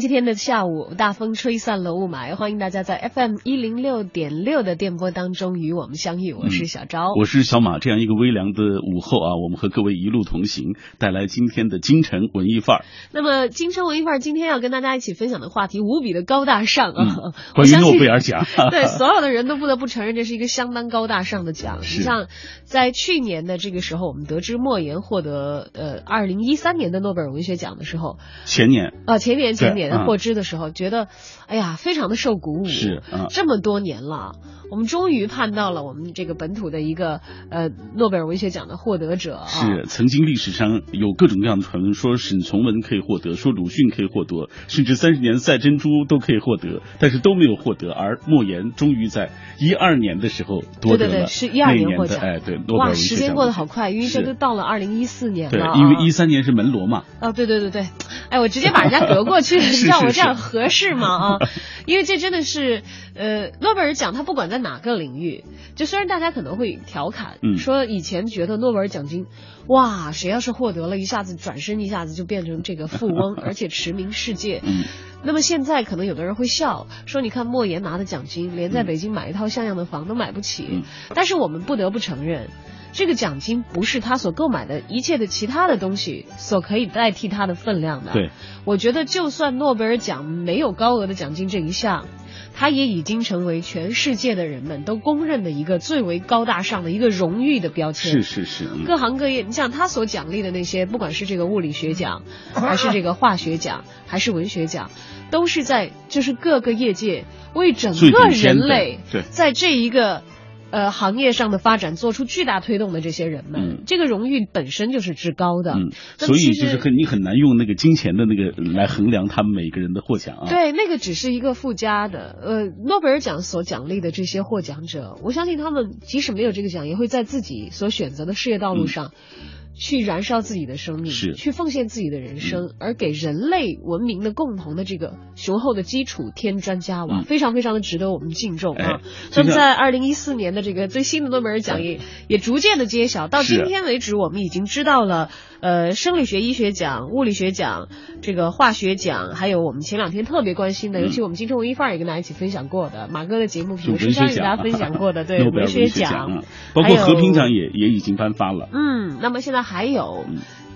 星期天的下午，大风吹散了雾霾，欢迎大家在 FM 一零六点六的电波当中与我们相遇。我是小昭，我是小马。这样一个微凉的午后啊，我们和各位一路同行，带来今天的京城文艺范儿。那么，京城文艺范儿今天要跟大家一起分享的话题无比的高大上啊！嗯、关于诺贝尔奖，对所有的人都不得不承认，这是一个相当高大上的奖。你像在去年的这个时候，我们得知莫言获得呃二零一三年的诺贝尔文学奖的时候，前年啊前年前年嗯获知的时候，觉得哎呀非常的受鼓舞。是，嗯、这么多年了。我们终于盼到了我们这个本土的一个呃诺贝尔文学奖的获得者、啊。是，曾经历史上有各种各样的传闻，说沈从文可以获得，说鲁迅可以获得，甚至三十年赛珍珠都可以获得，但是都没有获得。而莫言终于在一二年的时候夺得了对对对，是一二年获奖。哎，对，诺贝尔哇，文学奖时间过得好快，因为这都到了二零一四年了。对，因为一三年是门罗嘛。啊，对对对对，哎，我直接把人家隔过去，你知道我这样合适吗？啊，因为这真的是呃，诺贝尔奖，它不管在哪个领域。就虽然大家可能会调侃，嗯、说以前觉得诺贝尔奖金，哇，谁要是获得了，一下子转身一下子就变成这个富翁，而且驰名世界。嗯，那么现在可能有的人会笑，说你看莫言拿的奖金，连在北京买一套像样的房都买不起。嗯、但是我们不得不承认，这个奖金不是他所购买的一切的其他的东西所可以代替他的分量的。对，我觉得就算诺贝尔奖没有高额的奖金这一项。它也已经成为全世界的人们都公认的一个最为高大上的一个荣誉的标签。是是是，嗯、各行各业，你像他所奖励的那些，不管是这个物理学奖，还是这个化学奖，还是文学奖，都是在就是各个业界为整个人类对在这一个。呃，行业上的发展做出巨大推动的这些人们，嗯、这个荣誉本身就是至高的。嗯，所以就是很你很难用那个金钱的那个来衡量他们每个人的获奖啊。对，那个只是一个附加的。呃，诺贝尔奖所奖励的这些获奖者，我相信他们即使没有这个奖，也会在自己所选择的事业道路上。嗯去燃烧自己的生命，是。去奉献自己的人生，嗯、而给人类文明的共同的这个雄厚的基础添砖加瓦，嗯、非常非常的值得我们敬重啊。哎、那么在二零一四年的这个最新的诺贝尔奖也、哎、也逐渐的揭晓，到今天为止，我们已经知道了，呃，生理学医学奖、物理学奖、这个化学奖，还有我们前两天特别关心的，嗯、尤其我们金城文艺范儿也跟大家一起分享过的，马哥的节目《平时尚》也跟大家分享过的，对，文学奖，嗯、包括和平奖也也已经颁发了。嗯，那么现在。还有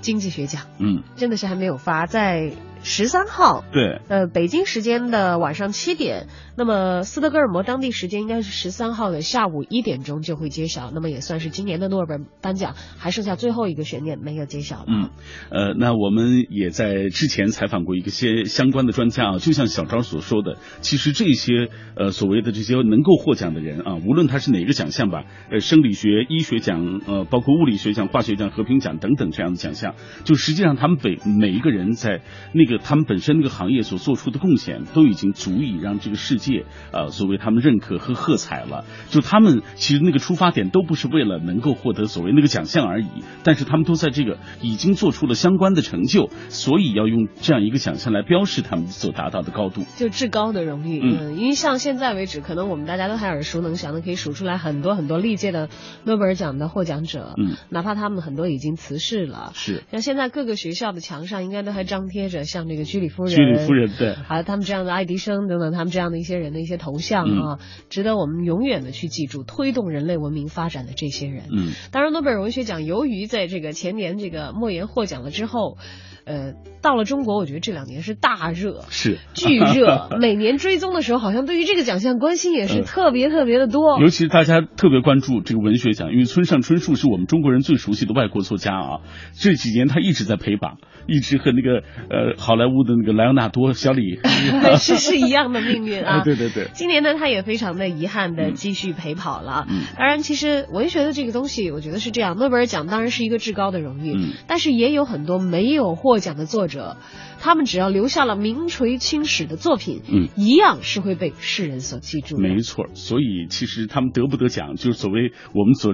经济学奖，嗯，真的是还没有发，在十三号，对，呃，北京时间的晚上七点，那么斯德哥尔摩当地时间应该是十三号的下午一点钟就会揭晓，那么也算是今年的诺贝尔颁奖还剩下最后一个悬念没有揭晓了。嗯，呃，那我们也在之前采访过一些相关的专家啊，就像小昭所说的，其实这些呃所谓的这些能够获奖的人啊，无论他是哪个奖项吧，呃，生理学、医学奖，呃，包括物理学奖、化学奖、和平奖等等这样的奖项，就实际上他们每每一个人在那个他们本身那个行业所做出的贡献，都已经足以让这个世界呃所谓他们认可和喝彩了。就他们其实那个出发点都不是为了能够获得所谓那个奖项而已，但是他们都在这个已经做出了相关的成就，所以要用这样一个奖项来标示他们所达到的高度，就至高的荣誉。嗯，因为像现在为止，可能我们大家都还耳熟能详的，可以数出来很多很多历届的诺贝尔奖的获奖者。嗯，哪怕他们很多已经辞世了。是。像现在各个学校的墙上应该都还张贴着像这个居里夫人、居里夫人对，还有他们这样的爱迪生等等，他们这样的一些人的一些头像啊，嗯、值得我们永远的去记住，推动人类文明发展的这些人。嗯，当然，诺贝尔文学奖由于在这个前年这个莫言获奖了之后。呃，到了中国，我觉得这两年是大热，是 巨热。每年追踪的时候，好像对于这个奖项关心也是特别特别的多。尤其是大家特别关注这个文学奖，因为村上春树是我们中国人最熟悉的外国作家啊。这几年他一直在陪榜，一直和那个呃好莱坞的那个莱昂纳多、小李 是是一样的命运啊。对对对。今年呢，他也非常的遗憾的继续陪跑了。嗯。当然，其实文学的这个东西，我觉得是这样。诺贝尔奖当然是一个至高的荣誉，嗯，但是也有很多没有获。获奖的作者，他们只要留下了名垂青史的作品，嗯，一样是会被世人所记住的。没错，所以其实他们得不得奖，就是所谓我们所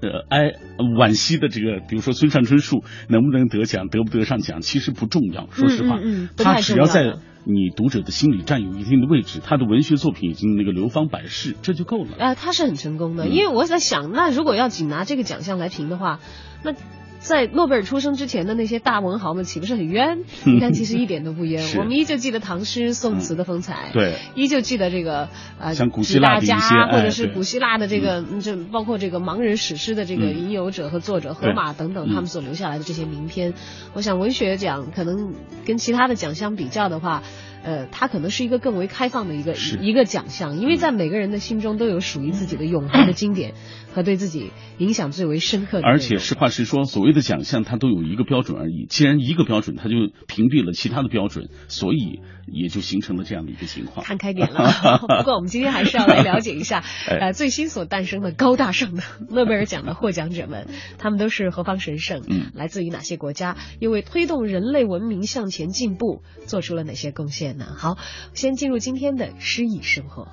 呃哀惋惜的这个，比如说村上春树能不能得奖，得不得上奖，其实不重要。说实话，嗯嗯嗯、他只要在你读者的心里占有一定的位置，他的文学作品已经那个流芳百世，这就够了。啊、呃，他是很成功的，嗯因为我在想，那如果要仅拿这个奖项来评的话，那。在诺贝尔出生之前的那些大文豪们岂不是很冤？但，其实一点都不冤。我们依旧记得唐诗宋词的风采，嗯、对，依旧记得这个呃，像古希腊的一些，或者是古希腊的这个，就包括这个盲人史诗的这个吟游者和作者荷马等等，他们所留下来的这些名篇。我想文学奖可能跟其他的奖项比较的话。呃，它可能是一个更为开放的一个一个奖项，因为在每个人的心中都有属于自己的永恒的经典和对自己影响最为深刻的。而且实话实说，所谓的奖项它都有一个标准而已。既然一个标准，它就屏蔽了其他的标准，所以也就形成了这样的一个情况。看开点了。不过我们今天还是要来了解一下，呃，最新所诞生的高大上的 诺贝尔奖的获奖者们，他们都是何方神圣？嗯，来自于哪些国家？又为推动人类文明向前进步做出了哪些贡献呢？好，先进入今天的诗意生活。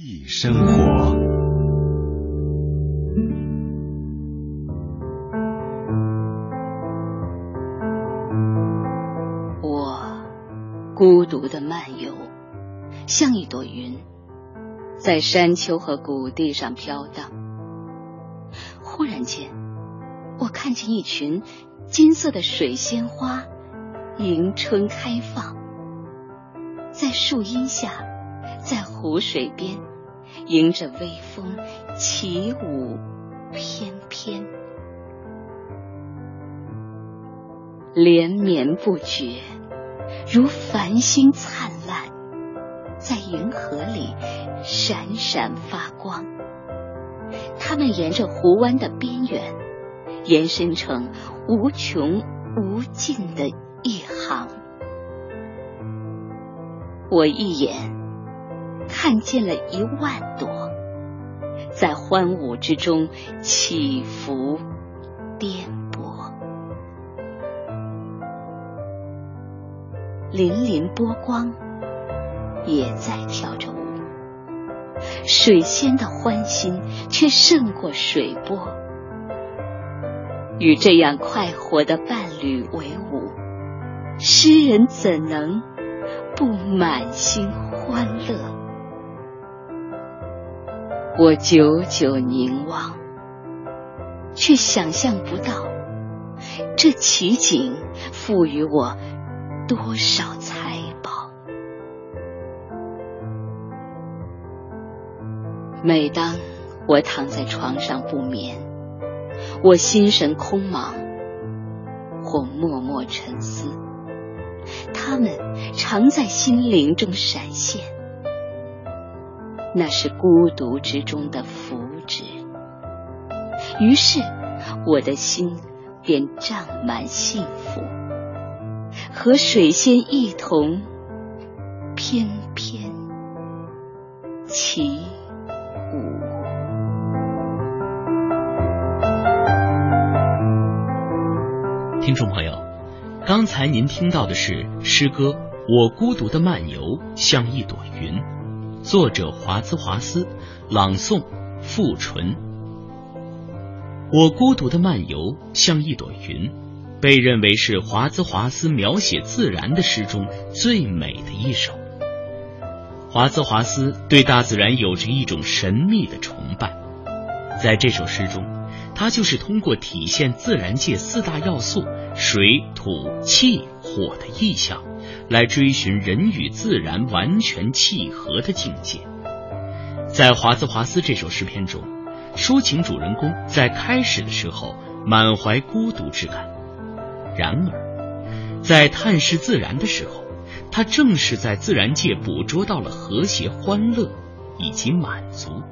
诗意生活，孤独的漫游，像一朵云，在山丘和谷地上飘荡。忽然间，我看见一群金色的水仙花，迎春开放。在树荫下，在湖水边，迎着微风起舞翩翩，连绵不绝，如繁星灿烂，在银河里闪闪发光。它们沿着湖湾的边缘，延伸成无穷无尽的一行。我一眼看见了一万朵，在欢舞之中起伏颠粼粼波光也在跳着舞。水仙的欢欣却胜过水波，与这样快活的伴侣为伍，诗人怎能？不满心欢乐，我久久凝望，却想象不到这奇景赋予我多少财宝。每当我躺在床上不眠，我心神空茫，或默默沉思。他们常在心灵中闪现，那是孤独之中的福祉。于是，我的心便胀满幸福，和水仙一同翩翩起舞。听众朋友。刚才您听到的是诗歌《我孤独的漫游像一朵云》，作者华兹华斯，朗诵傅纯。我孤独的漫游像一朵云，被认为是华兹华斯描写自然的诗中最美的一首。华兹华斯对大自然有着一种神秘的崇拜，在这首诗中，他就是通过体现自然界四大要素。水、土、气、火的意象，来追寻人与自然完全契合的境界。在华兹华斯这首诗篇中，抒情主人公在开始的时候满怀孤独之感，然而，在探视自然的时候，他正是在自然界捕捉到了和谐、欢乐以及满足。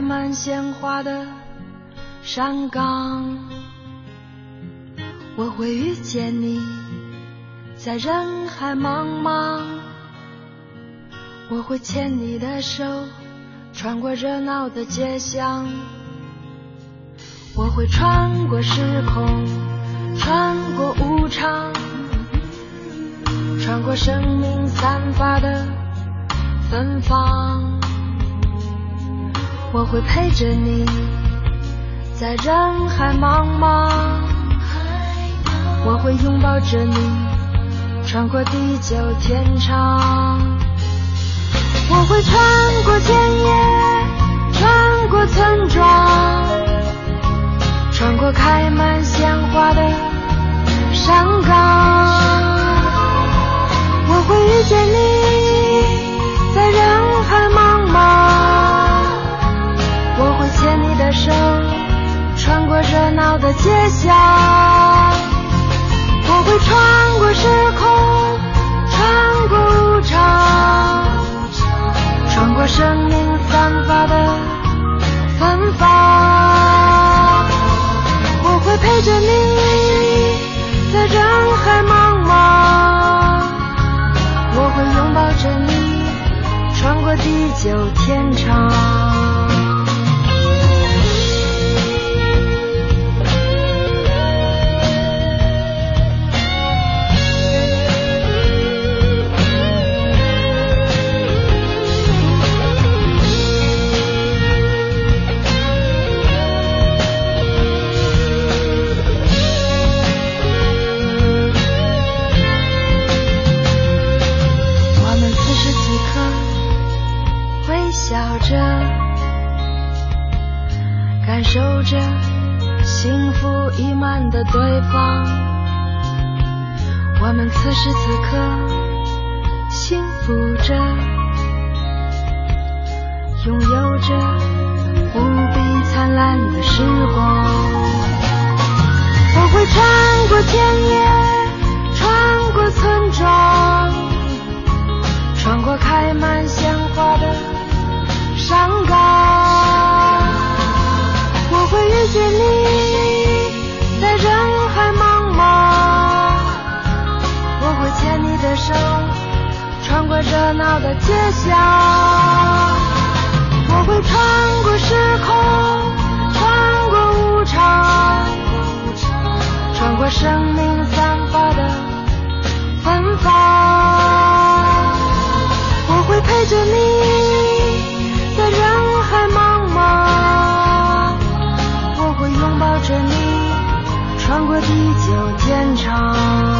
开满鲜花的山岗，我会遇见你，在人海茫茫。我会牵你的手，穿过热闹的街巷。我会穿过时空，穿过无常，穿过生命散发的芬芳。我会陪着你，在人海茫茫。我会拥抱着你，穿过地久天长。我会穿过田野，穿过村庄，穿过开满鲜花的山岗。过地久天长。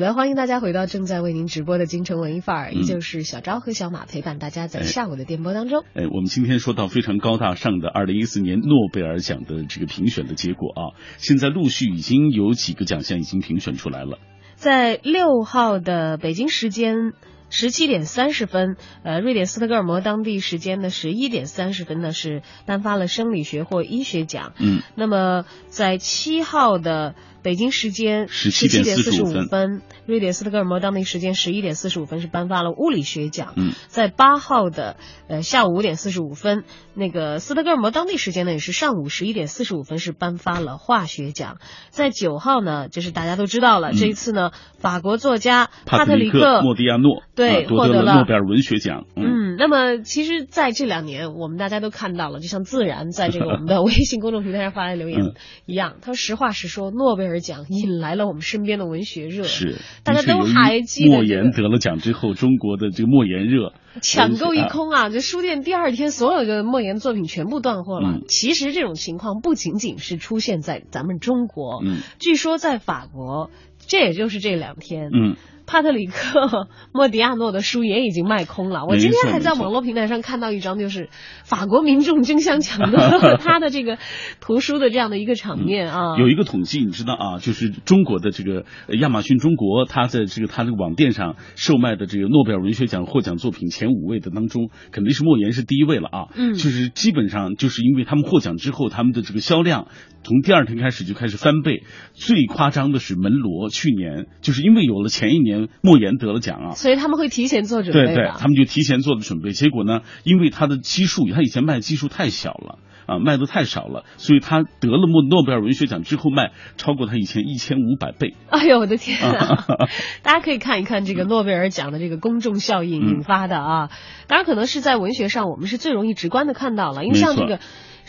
的，欢迎大家回到正在为您直播的京城文艺范儿，依旧是小昭和小马陪伴大家在下午的电波当中。哎，我们今天说到非常高大上的二零一四年诺贝尔奖的这个评选的结果啊，现在陆续已经有几个奖项已经评选出来了。在六号的北京时间十七点三十分，呃，瑞典斯德哥尔摩当地时间的十一点三十分呢，是颁发了生理学或医学奖。嗯，那么在七号的北京时间十七点四十五分，瑞典斯德哥尔摩当地时间十一点四十五分是颁发了物理学奖。嗯，在八号的呃下午五点四十五分，那个斯德哥尔摩当地时间呢也是上午十一点四十五分是颁发了化学奖。在九号呢，就是大家都知道了，嗯这一次呢，法国作家帕特里里克·莫迪亚诺对啊获得了诺贝尔文学奖。嗯，那么其实在这两年，我们大家都看到了，就像自然在这个我们的微信公众平台上发来留言嗯一样，他说实话实说，诺贝尔奖引来了我们身边的文学热，是，大家都还记得莫这个言得了奖之后，中国的这个莫言热抢购一啊空啊！这书店第二天所有的莫言作品全部断货了。嗯其实这种情况不仅仅是出现在咱们中国，嗯据说在法国，这也就是这两天，嗯帕特里克·莫迪亚诺的书也已经卖空了。我今天还在网络平台上看到一张，就是法国民众争相抢购 他的这个图书的这样的一个场面啊。有一个统计，你知道啊，就是中国的这个亚马逊中国，他在这个他这个网店上售卖的这个诺贝尔文学奖获奖作品前五位的当中，肯定是莫言是第一位了啊。嗯，就是基本上就是因为他们获奖之后，他们的这个销量从第二天开始就开始翻倍。最夸张的是门罗，去年就是因为有了前一年莫言得了奖啊，所以他们会提前做准备。对对，他们就提前做了准备。结果呢，因为他的基数，他以前卖的基数太小了啊，卖的太少了，所以他得了诺诺贝尔文学奖之后卖超过他以前一千五百倍。哎呦我的天啊！大家可以看一看这个诺贝尔奖的这个公众效应引发的啊，当然可能是在文学上我们是最容易直观的看到了，因为像这个。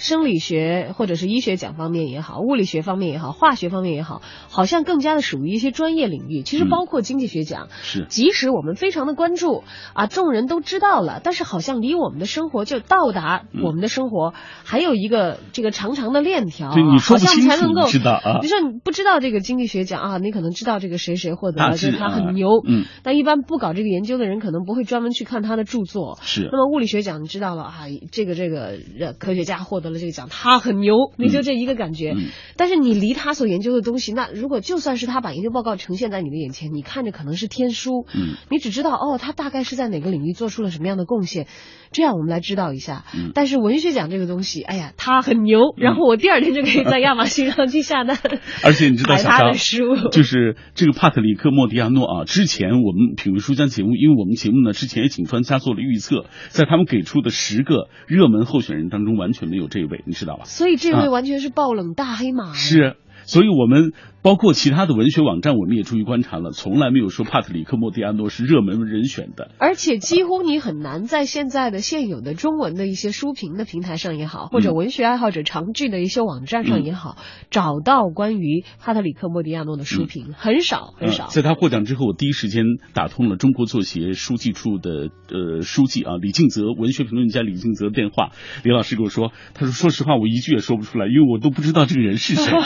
生理学或者是医学奖方面也好，物理学方面也好，化学方面也好，好像更加的属于一些专业领域。其实包括经济学奖，是即使我们非常的关注啊，众人都知道了，但是好像离我们的生活就到达我们的生活还有一个这个长长的链条，好像才能够知道啊。你说你不知道这个经济学奖啊，你可能知道这个谁谁获得了，就是他很牛。嗯。但一般不搞这个研究的人，可能不会专门去看他的著作。是。那么物理学奖你知道了啊，这个这个科学家获得了这个奖，他很。牛，你就这一个感觉，但是你离他所研究的东西，那如果就算是他把研究报告呈现在你的眼前，你看着可能是天书，嗯，你只知道哦，他大概是在哪个领域做出了什么样的贡献，这样我们来知道一下。但是文学奖这个东西，哎呀，他很牛，然后我第二天就可以在亚马逊上去下单，而且你知道，他的书就是这个帕特里克·莫迪亚诺啊，之前我们品味书香节目，因为我们节目呢之前也请专家做了预测，在他们给出的十个热门候选人当中，完全没有这位，你知道吧？所以这位完全是爆冷大黑马。是。所以，我们包括其他的文学网站，我们也注意观察了，从来没有说帕特里克·莫迪亚诺是热门人选的。而且，几乎你很难在现在的现有的中文的一些书评的平台上也好，或者文学爱好者常聚的一些网站上也好，找到关于帕特里克·莫迪亚诺的书评，很少很少。在他获奖之后，我第一时间打通了中国作协书记处的呃书记啊李敬泽，文学评论家李敬泽的电话。李老师跟我说，他说：“说实话，我一句也说不出来，因为我都不知道这个人是谁。”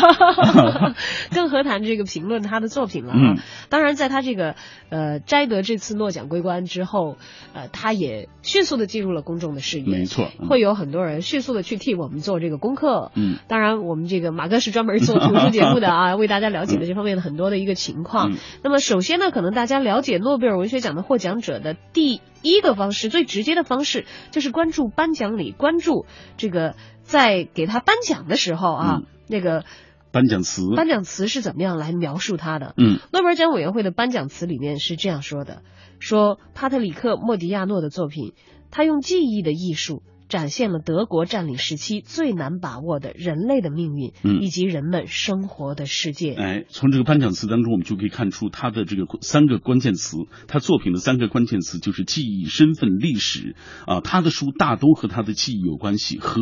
何谈这个评论他的作品了啊！当然，在他这个呃摘得这次诺奖桂冠之后，呃，他也迅速的进入了公众的视野。没错，会有很多人迅速的去替我们做这个功课。嗯，当然，我们这个马哥是专门做图书节目的啊，为大家了解的这方面的很多的一个情况。那么，首先呢，可能大家了解诺贝尔文学奖的获奖者的第一个方式，最直接的方式，就是关注颁奖礼，关注这个在给他颁奖的时候啊，那个。颁奖词，颁奖词是怎么样来描述他的？嗯，诺贝尔奖委员会的颁奖词里面是这样说的：说帕特里克·莫迪亚诺的作品，他用记忆的艺术展现了德国占领时期最难把握的人类的命运，嗯，以及人们生活的世界。哎，从这个颁奖词当中，我们就可以看出他的这个三个关键词，他作品的三个关键词就是记忆、身份、历史啊。他的书大都和他的记忆有关系，和。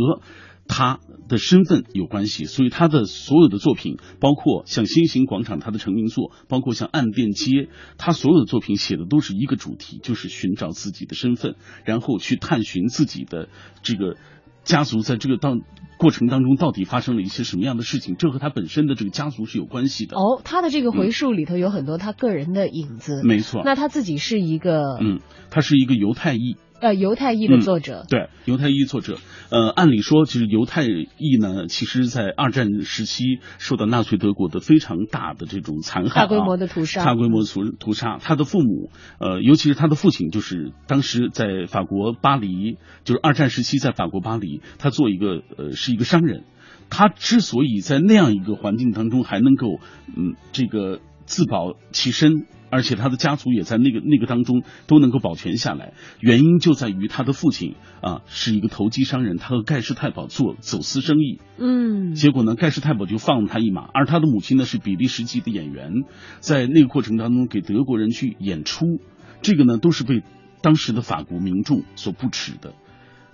他的身份有关系，所以他的所有的作品，包括像《新型广场》他的成名作，包括像《暗电街》，他所有的作品写的都是一个主题，就是寻找自己的身份，然后去探寻自己的这个家族在这个当过程当中到底发生了一些什么样的事情，这和他本身的这个家族是有关系的。哦，他的这个回溯里头有很多他个人的影子。没错。那他自己是一个，嗯，他是一个犹太裔。呃，犹太裔的作者，对，犹太裔作者，呃，按理说，就是犹太裔呢，其实在二战时期受到纳粹德国的非常大的这种残害，大规模的屠杀，大规模屠屠杀。他的父母，呃，尤其是他的父亲，就是当时在法国巴黎，就是二战时期在法国巴黎，他做一个呃是一个商人，他之所以在那样一个环境当中还能够，嗯，这个自保其身。而且他的家族也在那个那个当中都能够保全下来，原因就在于他的父亲啊是一个投机商人，他和盖世太保做走私生意，嗯，结果呢盖世太保就放了他一马，而他的母亲呢是比利时籍的演员，在那个过程当中给德国人去演出，这个呢都是被当时的法国民众所不耻的。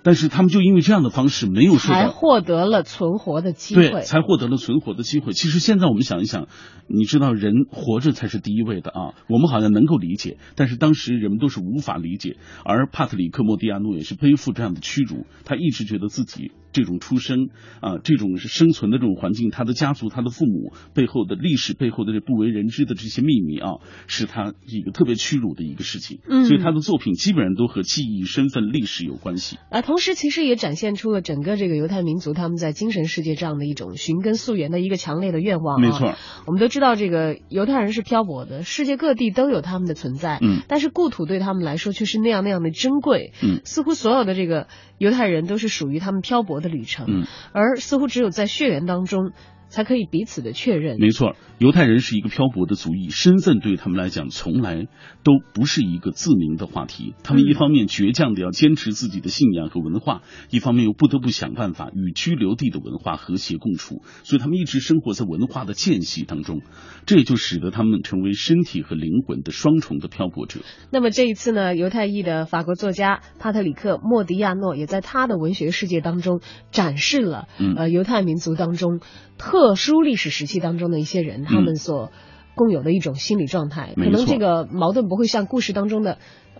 但是他们就因为这样的方式没有受才到。获得了存活的机会。对，才获得了存活的机会。其实现在我们想一想，你知道人活着才是第一位的啊，我们好像能够理解，但是当时人们都是无法理解。而帕特里克·莫迪亚诺也是背负这样的屈辱，他一直觉得自己这种出生啊，这种是生存的这种环境，他的家族、他的父母背后的历史背后的这不为人知的这些秘密啊，是他一个特别屈辱的一个事情。嗯所以他的作品基本上都和记忆、身份、历史有关系。啊，同时其实也展现出了整个这个犹太民族他们在精神世界这样的一种寻根溯源的一个强烈的愿望、啊。没错，我们都知道这个犹太人是漂泊的，世界各地都有他们的存在。嗯但是故土对他们来说却是那样那样的珍贵。嗯似乎所有的这个犹太人都是属于他们漂泊的旅程。嗯，而似乎只有在血缘当中，才可以彼此的确认。没错，犹太人是一个漂泊的族裔，身份对他们来讲从来都不是一个自明的话题。他们一方面倔强的要坚持自己的信仰和文化，一方面又不得不想办法与居留地的文化和谐共处，所以他们一直生活在文化的间隙当中，这也就使得他们成为身体和灵魂的双重的漂泊者。那么这一次呢，犹太裔的法国作家帕特里克·莫迪亚诺也在他的文学世界当中展示了，嗯呃，犹太民族当中特殊历史时期当中的一些人，他们所共有的一种心理状态。可能这个矛盾不会像故事当中的。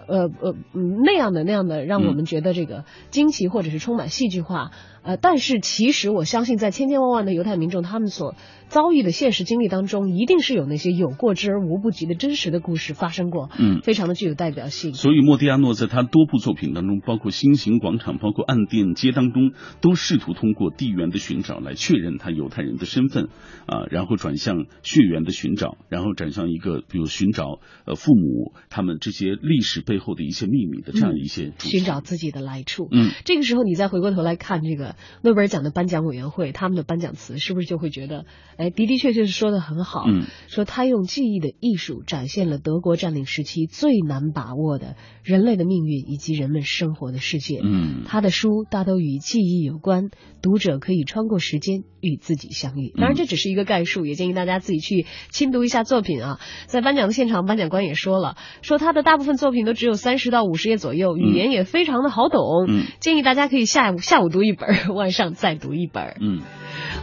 呃呃嗯那样的那样的，让我们觉得这个惊奇或者是充满戏剧化，呃，但是其实我相信，在千千万万的犹太民众他们所遭遇的现实经历当中，一定是有那些有过之而无不及的真实的故事发生过，嗯非常的具有代表性。所以莫迪亚诺在他多部作品当中，包括《星形广场》、包括《暗店街》当中，都试图通过地缘的寻找来确认他犹太人的身份，啊，然后转向血缘的寻找，然后转向一个比如寻找呃父母他们这些历史背后的一些秘密的这样一些寻找自己的来处。嗯，这个时候你再回过头来看这个诺贝尔奖的颁奖委员会，他们的颁奖词是不是就会觉得，哎，的的确确是说的很好。嗯，说他用记忆的艺术展现了德国占领时期最难把握的人类的命运以及人们生活的世界。嗯他的书大都与记忆有关，读者可以穿过时间与自己相遇。嗯当然，这只是一个概述，也建议大家自己去亲读一下作品啊。在颁奖的现场，颁奖官也说了，说他的大部分作品都只有三十到五十页左右，语言也非常的好懂。嗯建议大家可以下午下午读一本，晚上再读一本。嗯，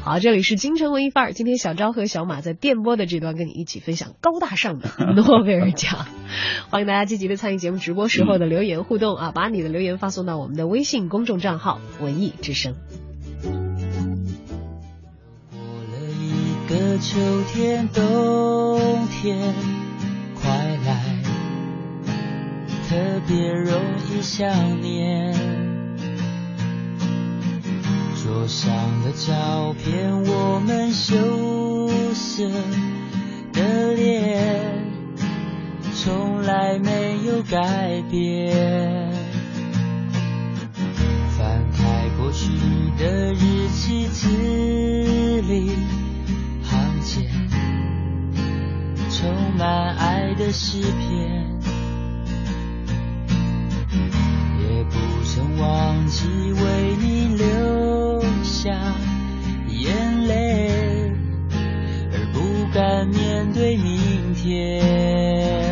好，这里是京城文艺范儿。今天小昭和小马在电波的这段跟你一起分享高大上的 诺贝尔奖，欢迎大家积极的参与节目直播时候的留言互动啊，把你的留言发送到我们的微信公众账号“文艺之声过了一个秋天、冬天，快来，特别容易想念。桌上的照片，我们羞涩的脸，从来没有改变。翻开过去的日记，字里行间。充满爱的诗篇，也不曾忘记为你留下眼泪，而不敢面对明天。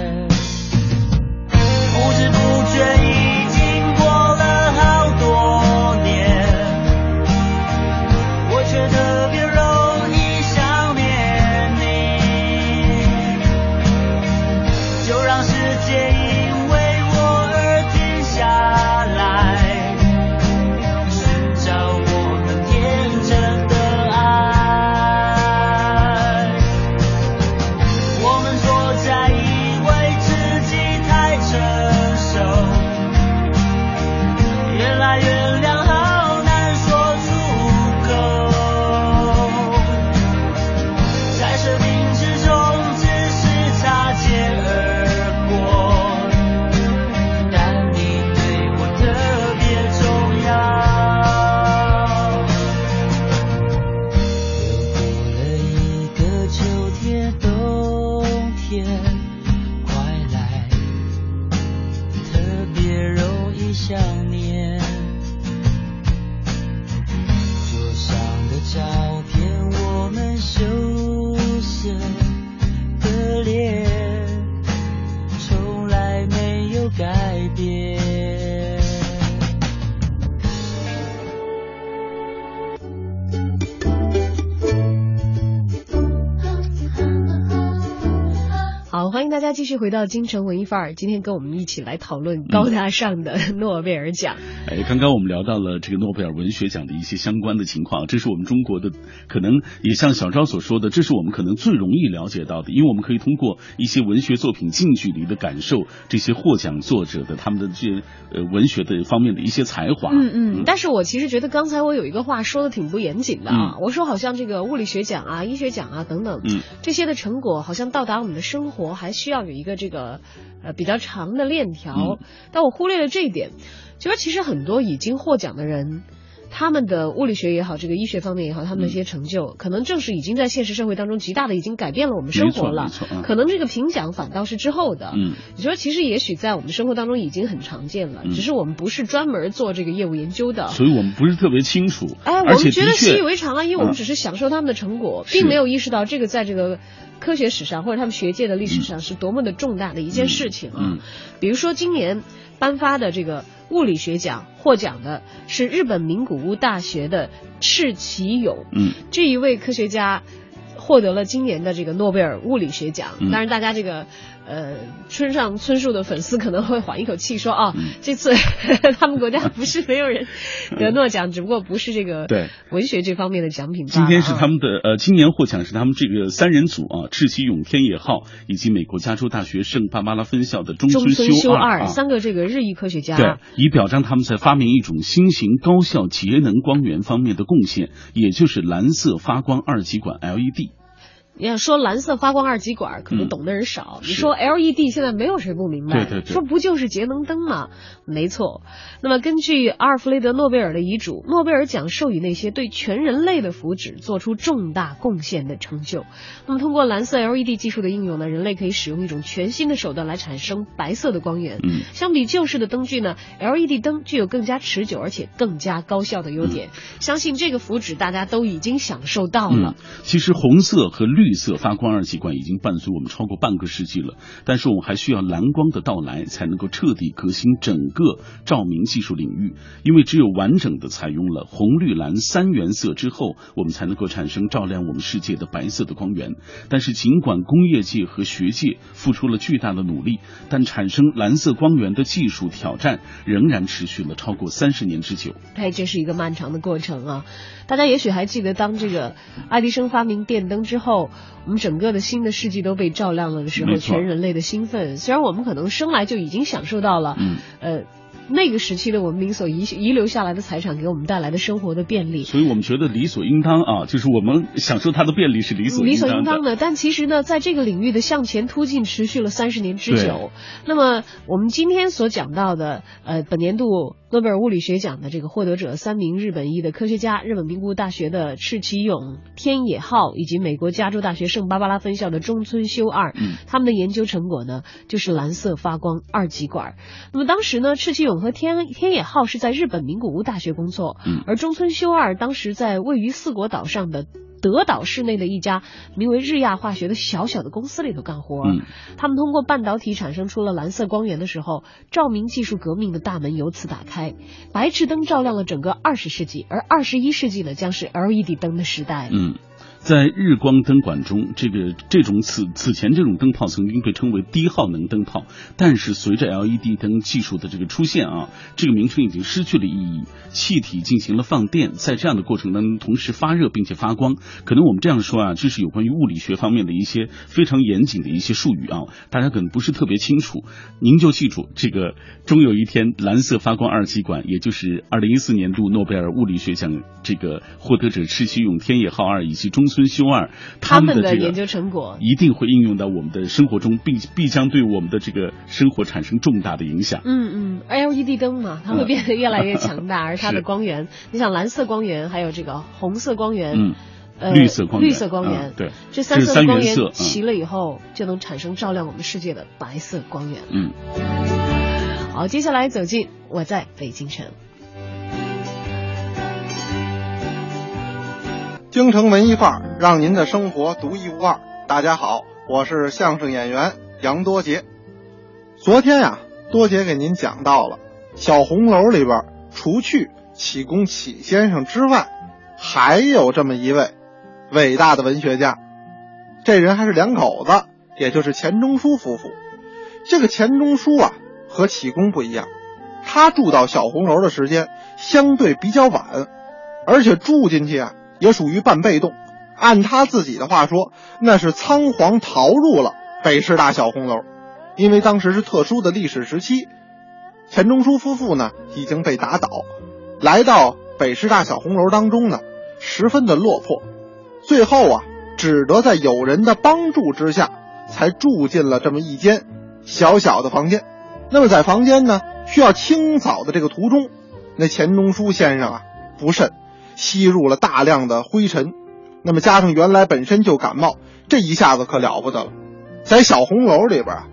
家继续回到京城文艺范儿，今天跟我们一起来讨论高大上的诺贝尔奖。哎，刚刚我们聊到了这个诺贝尔文学奖的一些相关的情况，这是我们中国的，可能也像小昭所说的，这是我们可能最容易了解到的，因为我们可以通过一些文学作品近距离的感受这些获奖作者的他们的这些呃文学的方面的一些才华。嗯嗯。但是我其实觉得刚才我有一个话说的挺不严谨的啊，我说好像这个物理学奖啊、医学奖啊等等，嗯，这些的成果好像到达我们的生活。还需要有一个这个呃比较长的链条，但我忽略了这一点。就说其实很多已经获奖的人，他们的物理学也好，这个医学方面也好，他们的一些成就，可能正是已经在现实社会当中极大的已经改变了我们生活了。可能这个评奖反倒是之后的。嗯，你说其实也许在我们生活当中已经很常见了，只是我们不是专门做这个业务研究的，所以我们不是特别清楚。哎，我们觉得习以为常啊，因为我们只是享受他们的成果，并没有意识到这个在这个。科学史上或者他们学界的历史上是多么的重大的一件事情啊！比如说今年颁发的这个物理学奖，获奖的是日本名古屋大学的赤崎勇，嗯，这一位科学家获得了今年的这个诺贝尔物理学奖。当然，大家这个。呃，村上春树的粉丝可能会缓一口气，说啊，这次 他们国家不是没有人得诺奖，只不过不是这个对文学这方面的奖品。今天是他们的呃，今年获奖是他们这个三人组啊，赤崎勇、天野浩以及美国加州大学圣帕巴拉分校的中村修二三个这个日裔科学家，对，以表彰他们在发明一种新型高效节能光源方面的贡献，也就是蓝色发光二极管 LED。你要说蓝色发光二极管，可能懂的人少。你说 LED，现在没有谁不明白。对对对。说不就是节能灯吗？没错。那么根据阿尔弗雷德·诺贝尔的遗嘱，诺贝尔奖授予那些对全人类的福祉做出重大贡献的成就。那么通过蓝色 LED 技术的应用呢，人类可以使用一种全新的手段来产生白色的光源。嗯。相比旧式的灯具呢，LED 灯具有更加持久而且更加高效的优点。相信这个福祉大家都已经享受到了。其实红色和绿。绿色发光二极管已经伴随我们超过半个世纪了，但是我们还需要蓝光的到来，才能够彻底革新整个照明技术领域。因为只有完整的采用了红、绿、蓝三原色之后，我们才能够产生照亮我们世界的白色的光源。但是，尽管工业界和学界付出了巨大的努力，但产生蓝色光源的技术挑战仍然持续了超过三十年之久。哎，这是一个漫长的过程啊！大家也许还记得，当这个爱迪生发明电灯之后。我们整个的新的世纪都被照亮了的时候，全人类的兴奋。虽然我们可能生来就已经享受到了，嗯，呃。那个时期的文明所遗遗留下来的财产，给我们带来的生活的便利，所以我们觉得理所应当啊，就是我们享受它的便利是理所理所应当的。但其实呢，在这个领域的向前突进持续了三十年之久。那么我们今天所讲到的，呃，本年度诺贝尔物理学奖的这个获得者三名日本裔的科学家，日本名古屋大学的赤崎勇、天野浩，以及美国加州大学圣巴巴拉分校的中村修二，他们的研究成果呢，就是蓝色发光二极管。那么当时呢，赤崎勇和天天野浩是在日本名古屋大学工作，而中村修二当时在位于四国岛上的德岛市内的一家名为日亚化学的小小的公司里头干活。他们通过半导体产生出了蓝色光源的时候，照明技术革命的大门由此打开，白炽灯照亮了整个二十世纪，而二十一世纪呢，将是 LED 灯的时代。嗯。在日光灯管中，这个这种此此前这种灯泡曾经被称为低耗能灯泡，但是随着 LED 灯技术的这个出现啊，这个名称已经失去了意义。气体进行了放电，在这样的过程当中同时发热并且发光，可能我们这样说啊，这是有关于物理学方面的一些非常严谨的一些术语啊，大家可能不是特别清楚。您就记住，这个终有一天，蓝色发光二极管，也就是二零一四年度诺贝尔物理学奖这个获得者赤崎勇、天野浩二以及中。孙修二他们的研究成果一定会应用到我们的生活中，必必将对我们的这个生活产生重大的影响。嗯嗯，LED 灯嘛，它会变得越来越强大，而它的光源，你想蓝色光源，还有这个红色光源，嗯，呃，绿色光源绿色光源，对，这三色光源齐了以后，就能产生照亮我们世界的白色光源。嗯，好，接下来走进我在北京城。京城文艺范儿，让您的生活独一无二。大家好，我是相声演员杨多杰。昨天呀，多杰给您讲到了小红楼里边，除去启功启先生之外，还有这么一位伟大的文学家。这人还是两口子，也就是钱钟书夫妇。这个钱钟书啊，和启功不一样，他住到小红楼的时间相对比较晚，而且住进去啊也属于半被动。按他自己的话说，那是仓皇逃入了北师大小红楼，因为当时是特殊的历史时期，钱钟书夫妇呢已经被打倒，来到北师大小红楼当中呢，十分的落魄，最后啊，只得在友人的帮助之下，才住进了这么一间小小的房间。那么在房间呢需要清扫的这个途中，那钱钟书先生啊不慎吸入了大量的灰尘。那么加上原来本身就感冒，这一下子可了不得了，在小红楼里边啊，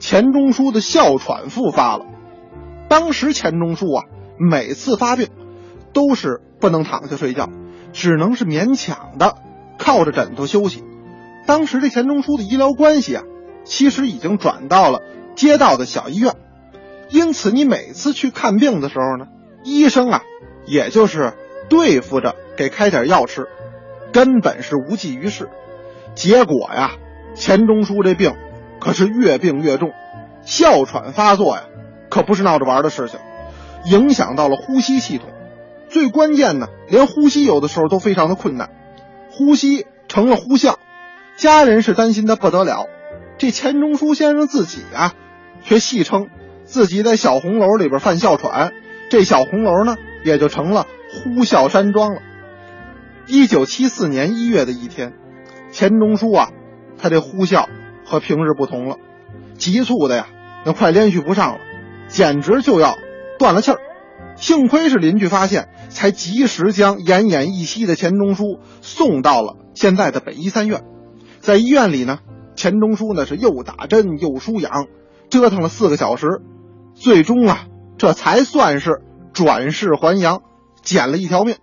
钱钟书的哮喘复发了。当时钱钟书啊，每次发病，都是不能躺下睡觉，只能是勉强的靠着枕头休息。当时这钱钟书的医疗关系啊，其实已经转到了街道的小医院，因此你每次去看病的时候呢，医生啊，也就是对付着给开点药吃。根本是无济于事，结果呀，钱钟书这病可是越病越重，哮喘发作呀，可不是闹着玩的事情，影响到了呼吸系统，最关键呢，连呼吸有的时候都非常的困难，呼吸成了呼啸，家人是担心的不得了，这钱钟书先生自己啊，却戏称自己在小红楼里边犯哮喘，这小红楼呢，也就成了呼啸山庄了。一九七四年一月的一天，钱钟书啊，他这呼啸和平日不同了，急促的呀，那快连续不上了，简直就要断了气儿。幸亏是邻居发现，才及时将奄奄一息的钱钟书送到了现在的北医三院。在医院里呢，钱钟书呢是又打针又输氧，折腾了四个小时，最终啊，这才算是转世还阳，捡了一条命。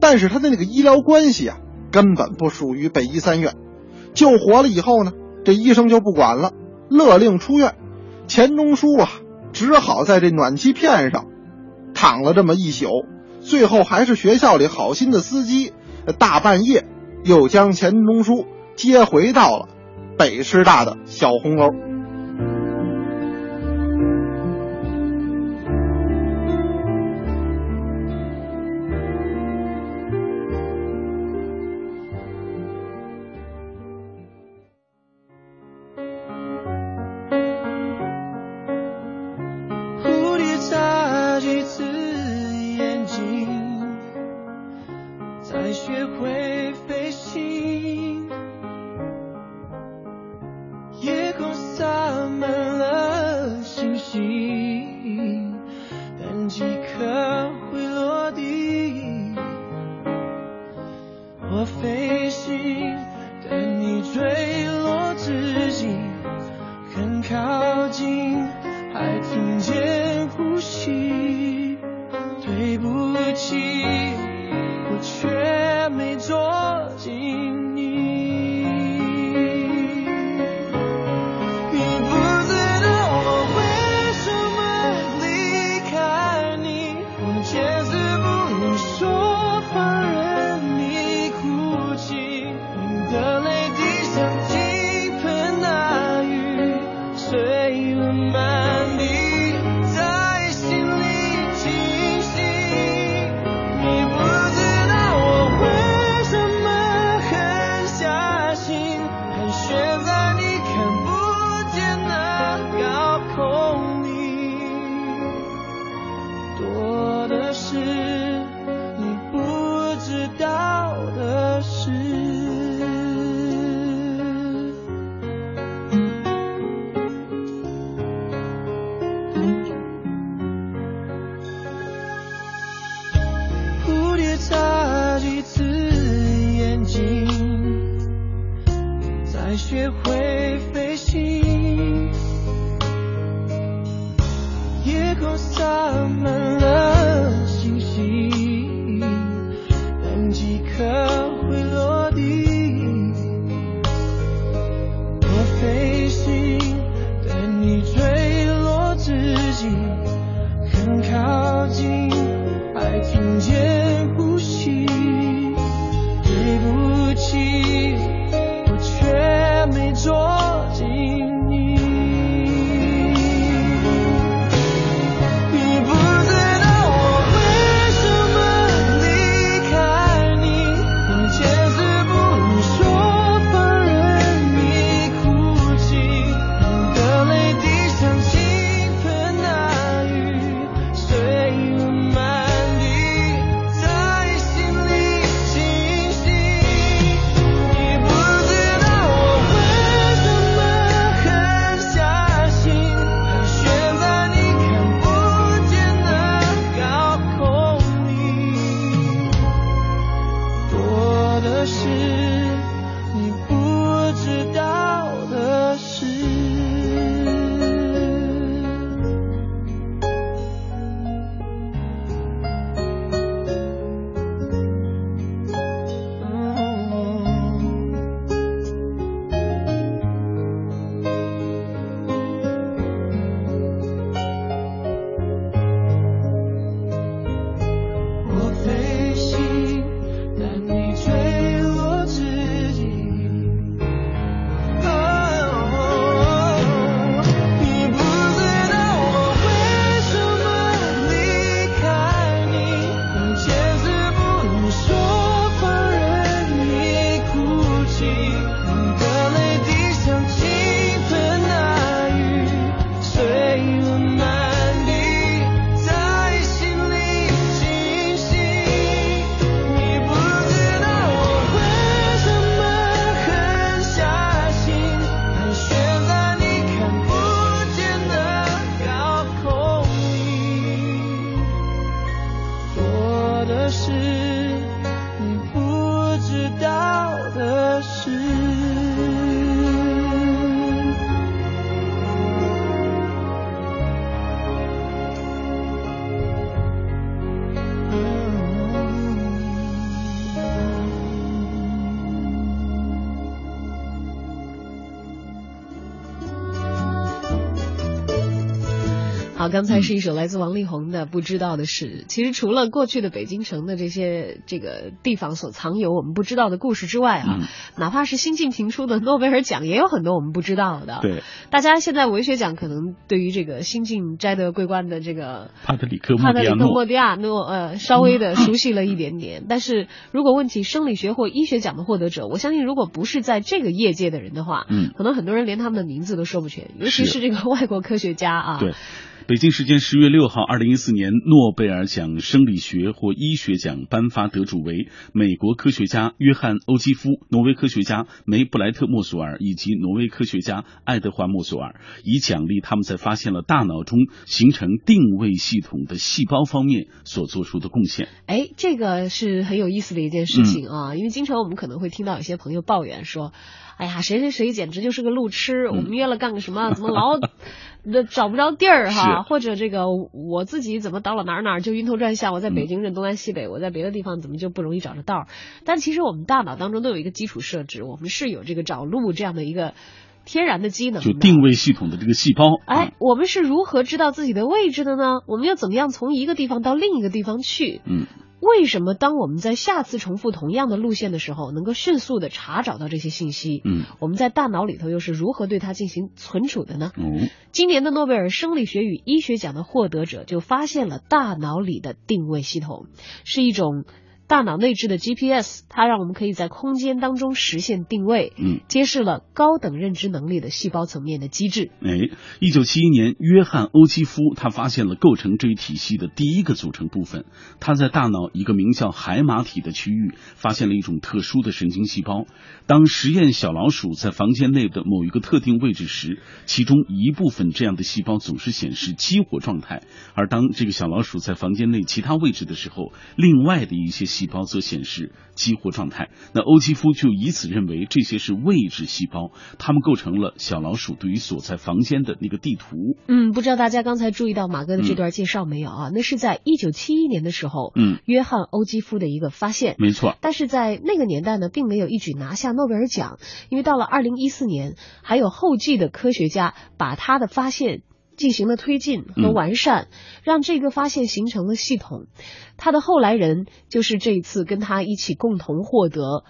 但是他的那个医疗关系啊，根本不属于北医三院。救活了以后呢，这医生就不管了，勒令出院。钱钟书啊，只好在这暖气片上躺了这么一宿。最后还是学校里好心的司机，大半夜又将钱钟书接回到了北师大的小红楼。刚才是一首来自王力宏的《不知道的事》。其实除了过去的北京城的这些这个地方所藏有我们不知道的故事之外啊，嗯哪怕是新近评出的诺贝尔奖，也有很多我们不知道的。对，大家现在文学奖可能对于这个新晋摘得桂冠的这个帕特里克·帕特里克·莫迪亚诺呃，稍微的熟悉了一点点。但是如果问起生理学或医学奖的获得者，我相信如果不是在这个业界的人的话，嗯可能很多人连他们的名字都说不全，尤其是是这个外国科学家啊。对。北京时间十月六号，二零一四年诺贝尔奖生理学或医学奖颁发得主为美国科学家约翰·欧基夫、挪威科学家梅布莱特·莫索尔以及挪威科学家爱德华·莫索尔，以奖励他们在发现了大脑中形成定位系统的细胞方面所做出的贡献。哎，这个是很有意思的一件事情啊，因为经常我们可能会听到有些朋友抱怨说，哎呀，谁谁谁简直就是个路痴，我们约了干个什么，怎么老那找不着地儿哈，或者这个我自己怎么到了哪儿哪儿就晕头转向，我在北京认东南西北，我在别的地方怎么就不容易找着道儿？但其实我们大脑当中都有一个基础设置，我们是有这个找路这样的一个天然的机能的，就定位系统的这个细胞，哎，我们是如何知道自己的位置的呢？我们要怎么样从一个地方到另一个地方去？嗯，为什么当我们在下次重复同样的路线的时候，能够迅速的查找到这些信息？嗯，我们在大脑里头又是如何对它进行存储的呢？嗯，今年的诺贝尔生理学与医学奖的获得者就发现了大脑里的定位系统，是一种大脑内置的 GPS，它让我们可以在空间当中实现定位，嗯，揭示了高等认知能力的细胞层面的机制。哎，一九七一年，约翰·欧基夫他发现了构成这一体系的第一个组成部分。他在大脑一个名叫海马体的区域发现了一种特殊的神经细胞。当实验小老鼠在房间内的某一个特定位置时，其中一部分这样的细胞总是显示激活状态；而当这个小老鼠在房间内其他位置的时候，另外的一些细胞则显示激活状态。那欧基夫就以此认为这些是位置细胞，它们构成了小老鼠对于所在房间的那个地图。嗯，不知道大家刚才注意到马哥的这段介绍没有啊？那是在一九七一年的时候，嗯，约翰·欧基夫的一个发现。没错，但是在那个年代呢，并没有一举拿下诺贝尔奖，因为到了二零一四年，还有后继的科学家把他的发现。进行了推进和完善，嗯、让这个发现形成了系统。他的后来人就是这一次跟他一起共同获得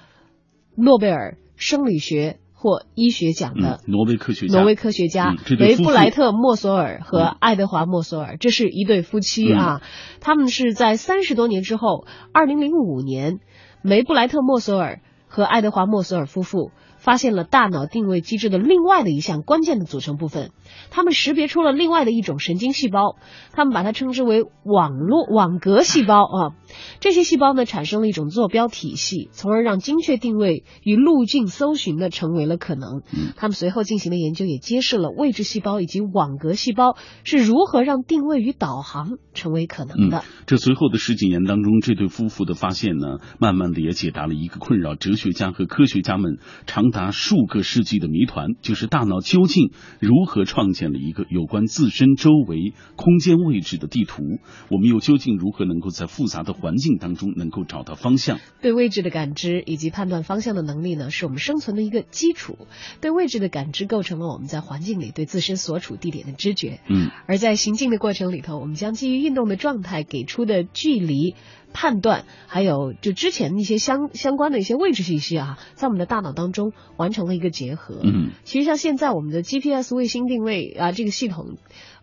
诺贝尔生理学或医学奖的、嗯、挪威科学家，挪威科学家嗯、维布莱特·莫索尔和爱德华·莫索尔，这是一对夫妻啊。他们是在三十多年之后，二零零五年，梅布莱特·莫索尔和爱德华·莫索尔夫妇。发现了大脑定位机制的另外的一项关键的组成部分，他们识别出了另外的一种神经细胞，他们把它称之为网络网格细胞啊。这些细胞呢产生了一种坐标体系，从而让精确定位与路径搜寻呢成为了可能。他们随后进行的研究也揭示了位置细胞以及网格细胞是如何让定位与导航成为可能的。嗯、这随后的十几年当中，这对夫妇的发现呢，慢慢的也解答了一个困扰哲学家和科学家们长达数个世纪的谜团，就是大脑究竟如何创建了一个有关自身周围空间位置的地图？我们又究竟如何能够在复杂的环境当中能够找到方向？对位置的感知以及判断方向的能力呢，是我们生存的一个基础。对位置的感知构成了我们在环境里对自身所处地点的知觉。嗯，而在行进的过程里头，我们将基于运动的状态给出的距离。判断还有就之前的一些相相关的一些位置信息啊，在我们的大脑当中完成了一个结合。嗯，其实像现在我们的 GPS 卫星定位啊这个系统，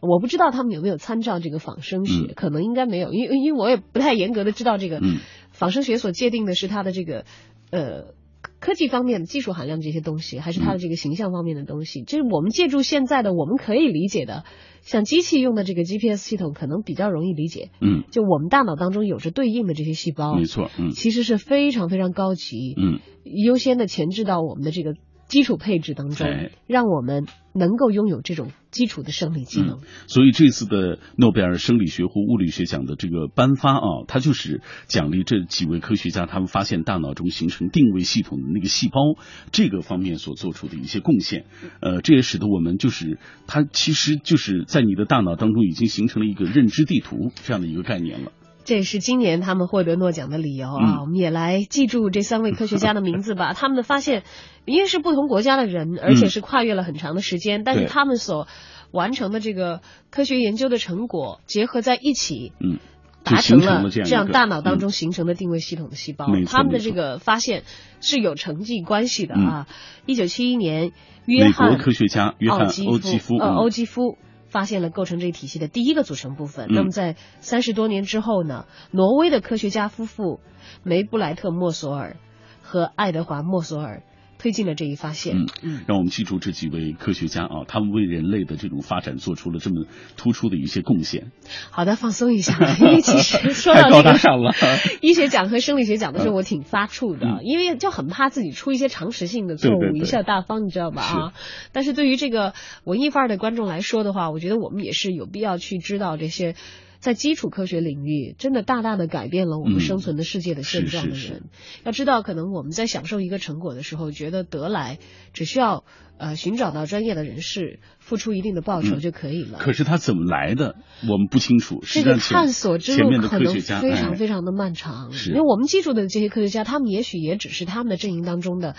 我不知道他们有没有参照这个仿生学，嗯、可能应该没有，因为因为我也不太严格的知道这个嗯。仿生学所界定的是它的这个呃。科技方面的技术含量这些东西，还是它的这个形象方面的东西，嗯、就是我们借助现在的我们可以理解的，像机器用的这个 GPS 系统，可能比较容易理解。嗯，就我们大脑当中有着对应的这些细胞，没错，嗯，其实是非常非常高级，嗯，优先的前置到我们的这个基础配置当中，哎、让我们能够拥有这种基础的生理机能。嗯、所以这次的诺贝尔生理学或物理学奖的这个颁发啊，它就是奖励这几位科学家他们发现大脑中形成定位系统的那个细胞这个方面所做出的一些贡献。呃，这也使得我们就是它其实就是在你的大脑当中已经形成了一个认知地图这样的一个概念了。这也是今年他们获得诺奖的理由啊！嗯、我们也来记住这三位科学家的名字吧。他们的发现，因为是不同国家的人，而且是跨越了很长的时间，但是他们所完成的这个科学研究的成果结合在一起，嗯，达成了这样大脑当中中形成的定位系统的细胞，他们的这个发现是有成绩关系的嗯啊。一九七一年，约美翰国科学家约翰欧基夫，欧基夫发现了构成这一体系的第一个组成部分。嗯那么在三十多年之后呢，挪威的科学家夫妇梅布莱特莫索尔和爱德华莫索尔推进了这一发现。嗯嗯，让我们记住这几位科学家啊，他们为人类的这种发展做出了这么突出的一些贡献。好的，放松一下，因为其实说到高这个大上了。医学奖和生理学奖的时候，我挺发怵的，嗯因为就很怕自己出一些常识性的错误，对对对贻笑大方，你知道吧？啊，但是对于这个文艺范儿的观众来说的话，我觉得我们也是有必要去知道这些。在基础科学领域，真的大大的改变了我们嗯生存的世界的现状的人。是是是要知道，可能我们在享受一个成果的时候，觉得得来只需要呃寻找到专业的人士，付出一定的报酬嗯就可以了。可是他怎么来的，我们不清楚。这个探索之路可能非常哎非常的漫长，是因为我们记住的这些科学家，他们也许也只是他们的阵营当中的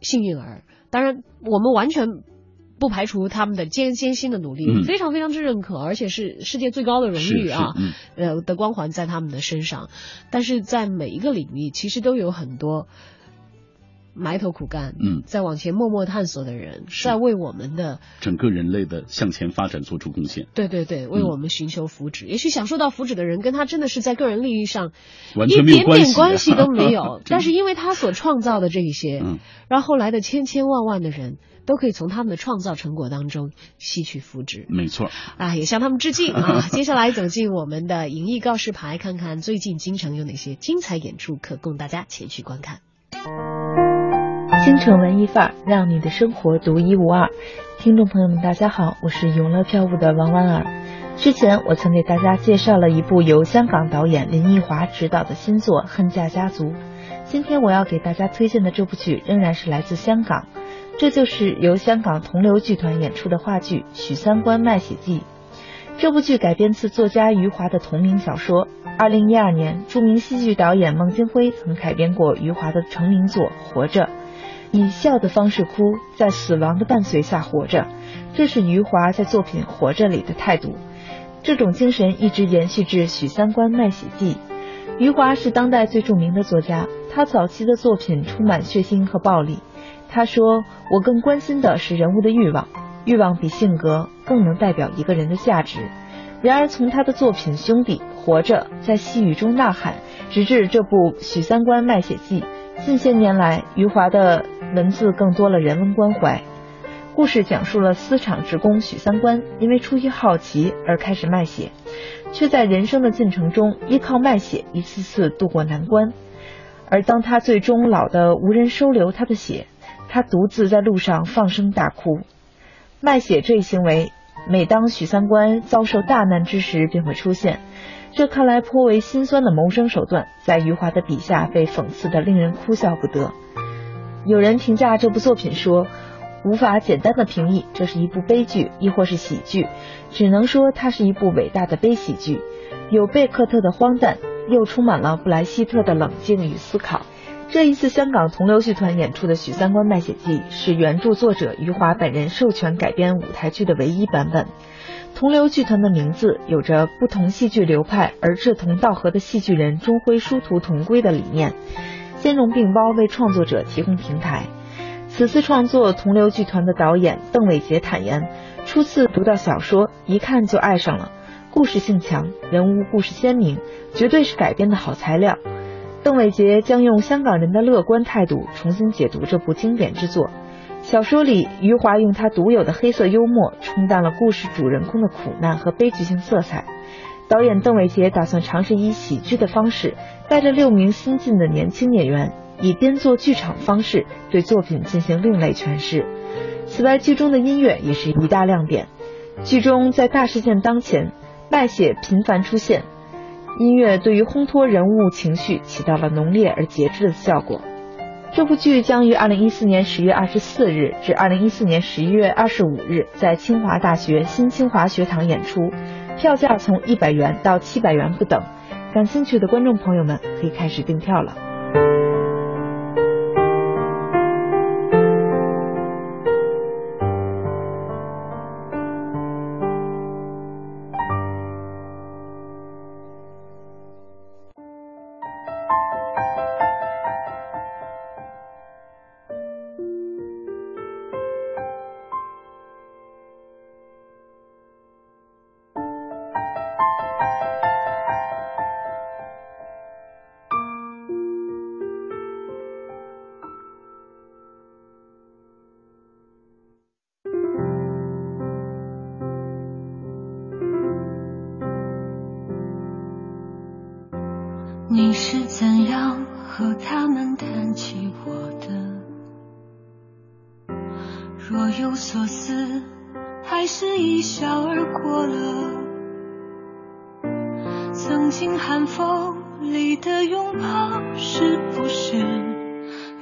幸运儿。当然，我们完全不排除他们的艰艰辛的努力，嗯非常非常之认可，而且是世界最高的荣誉啊，嗯呃的光环在他们的身上。但是在每一个领域，其实都有很多。埋头苦干，嗯在往前默默探索的人，在为我们的整个人类的向前发展做出贡献，对对对，为嗯我们寻求福祉。也许享受到福祉的人，跟他真的是在个人利益上完全没有一点点关系关系都没有。但是因为他所创造的这一些，嗯让后来的千千万万的人都可以从他们的创造成果当中吸取福祉。没错。啊，也向他们致敬啊！接下来走进我们的影艺告示牌，看看最近京城有哪些精彩演出可供大家前去观看。京城文艺范儿，让你的生活独一无二。听众朋友们，大家好，我是永乐票务的王婉儿。之前我曾给大家介绍了一部由香港导演林奕华执导的新作《恨嫁家族》。今天我要给大家推荐的这部剧仍然是来自香港，这就是由香港同流剧团演出的话剧《许三观卖血记》。这部剧改编自作家余华的同名小说。二零一二年，著名戏剧导演孟京辉曾改编过余华的成名作《活着》。以笑的方式哭，在死亡的伴随下活着，这是余华在作品《活着》里的态度。这种精神一直延续至《许三观卖血记》。余华是当代最著名的作家，他早期的作品充满血腥和暴力。他说：“我更关心的是人物的欲望，欲望比性格更能代表一个人的价值。”然而，从他的作品《兄弟》《活着》在细雨中呐喊，直至这部《许三观卖血记》，近些年来，余华的文字更多了人文关怀。故事讲述了私厂职工许三观因为出于好奇而开始卖血，却在人生的进程中依靠卖血一次次渡过难关。而当他最终老得无人收留他的血，他独自在路上放声大哭。卖血这一行为，每当许三观遭受大难之时便会出现。这看来颇为心酸的谋生手段，在余华的笔下被讽刺的令人哭笑不得。有人评价这部作品说，无法简单的评议这是一部悲剧，亦或是喜剧，只能说它是一部伟大的悲喜剧，有贝克特的荒诞，又充满了布莱希特的冷静与思考。这一次香港同流剧团演出的《许三观卖血记》是原著作者余华本人授权改编舞台剧的唯一版本。同流剧团的名字有着不同戏剧流派而志同道合的戏剧人终会殊途同归的理念，兼容并包为创作者提供平台。此次创作同流剧团的导演邓伟杰坦言，初次读到小说，一看就爱上了，故事性强，人物故事鲜明，绝对是改编的好材料。邓伟杰将用香港人的乐观态度重新解读这部经典之作。小说里，余华用他独有的黑色幽默冲淡了故事主人公的苦难和悲剧性色彩。导演邓伟杰打算尝试以喜剧的方式，带着六名新晋的年轻演员，以编作剧场方式对作品进行另类诠释。此外，剧中的音乐也是一大亮点。剧中在大事件当前，卖血频繁出现，音乐对于烘托人物情绪起到了浓烈而节制的效果。这部剧将于二零一四年十月二十四日至二零一四年十一月二十五日在清华大学新清华学堂演出，票价从一百元到七百元不等。感兴趣的观众朋友们可以开始订票了。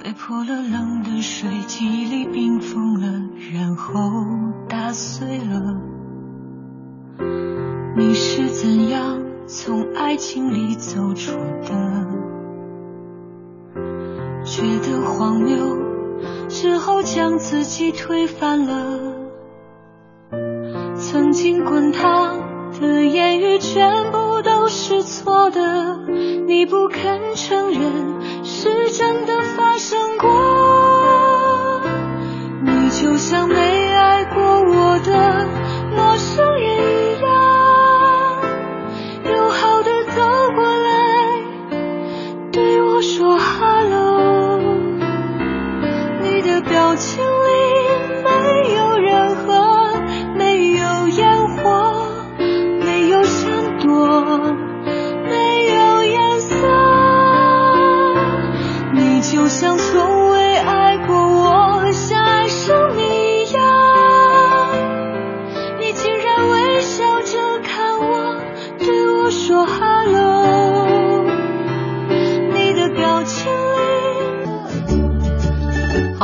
被泼了冷的水，记忆里冰封了，然后打碎了？你是怎样从爱情里走出的？觉得荒谬之后，将自己推翻了。曾经滚烫的言语，全部是错的。你不肯承认，是真的发生过。你就像没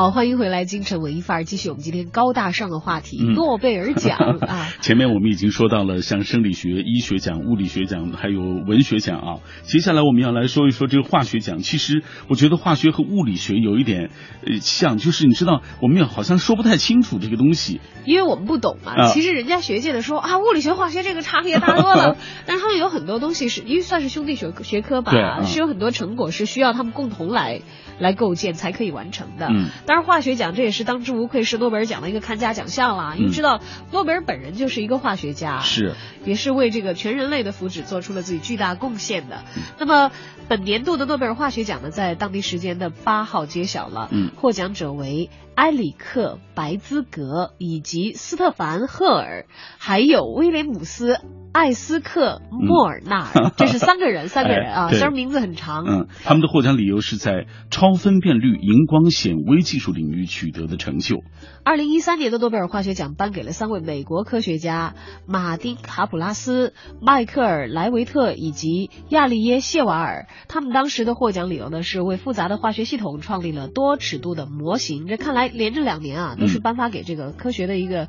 好，欢迎回来，京城文艺范儿，继续我们今天高大上的话题——嗯诺贝尔奖 啊。前面我们已经说到了像生理学、医学奖、物理学奖，还有文学奖啊。接下来我们要来说一说这个化学奖。其实我觉得化学和物理学有一点呃像，就是你知道我们也好像说不太清楚这个东西。因为我们不懂嘛，啊其实人家学界的说啊，物理学、化学这个差别大多了，但是他们有很多东西是因为算是兄弟学学科吧，啊是有很多成果是需要他们共同来来构建才可以完成的。嗯当然，化学奖这也是当之无愧是诺贝尔奖的一个看家奖项了，因为嗯。知道诺贝尔本人就是一个化学家，是，也是为这个全人类的福祉做出了自己巨大贡献的。嗯。那么本年度的诺贝尔化学奖呢，在当地时间的八号揭晓了，嗯。获奖者为埃里克·白兹格以及斯特凡·赫尔，还有威廉姆斯·艾斯克·莫尔纳尔，这是三个人，三个人啊，虽然名字很长。嗯，他们的获奖理由是在超分辨率荧光显微技术领域取得的成就。二零一三年的诺贝尔化学奖颁给了三位美国科学家马丁·卡普拉斯、迈克尔·莱维特以及亚利耶·谢瓦尔。他们当时的获奖理由呢，是为复杂的化学系统创立了多尺度的模型。这看来连着两年啊，都是颁发给这个科学的一个。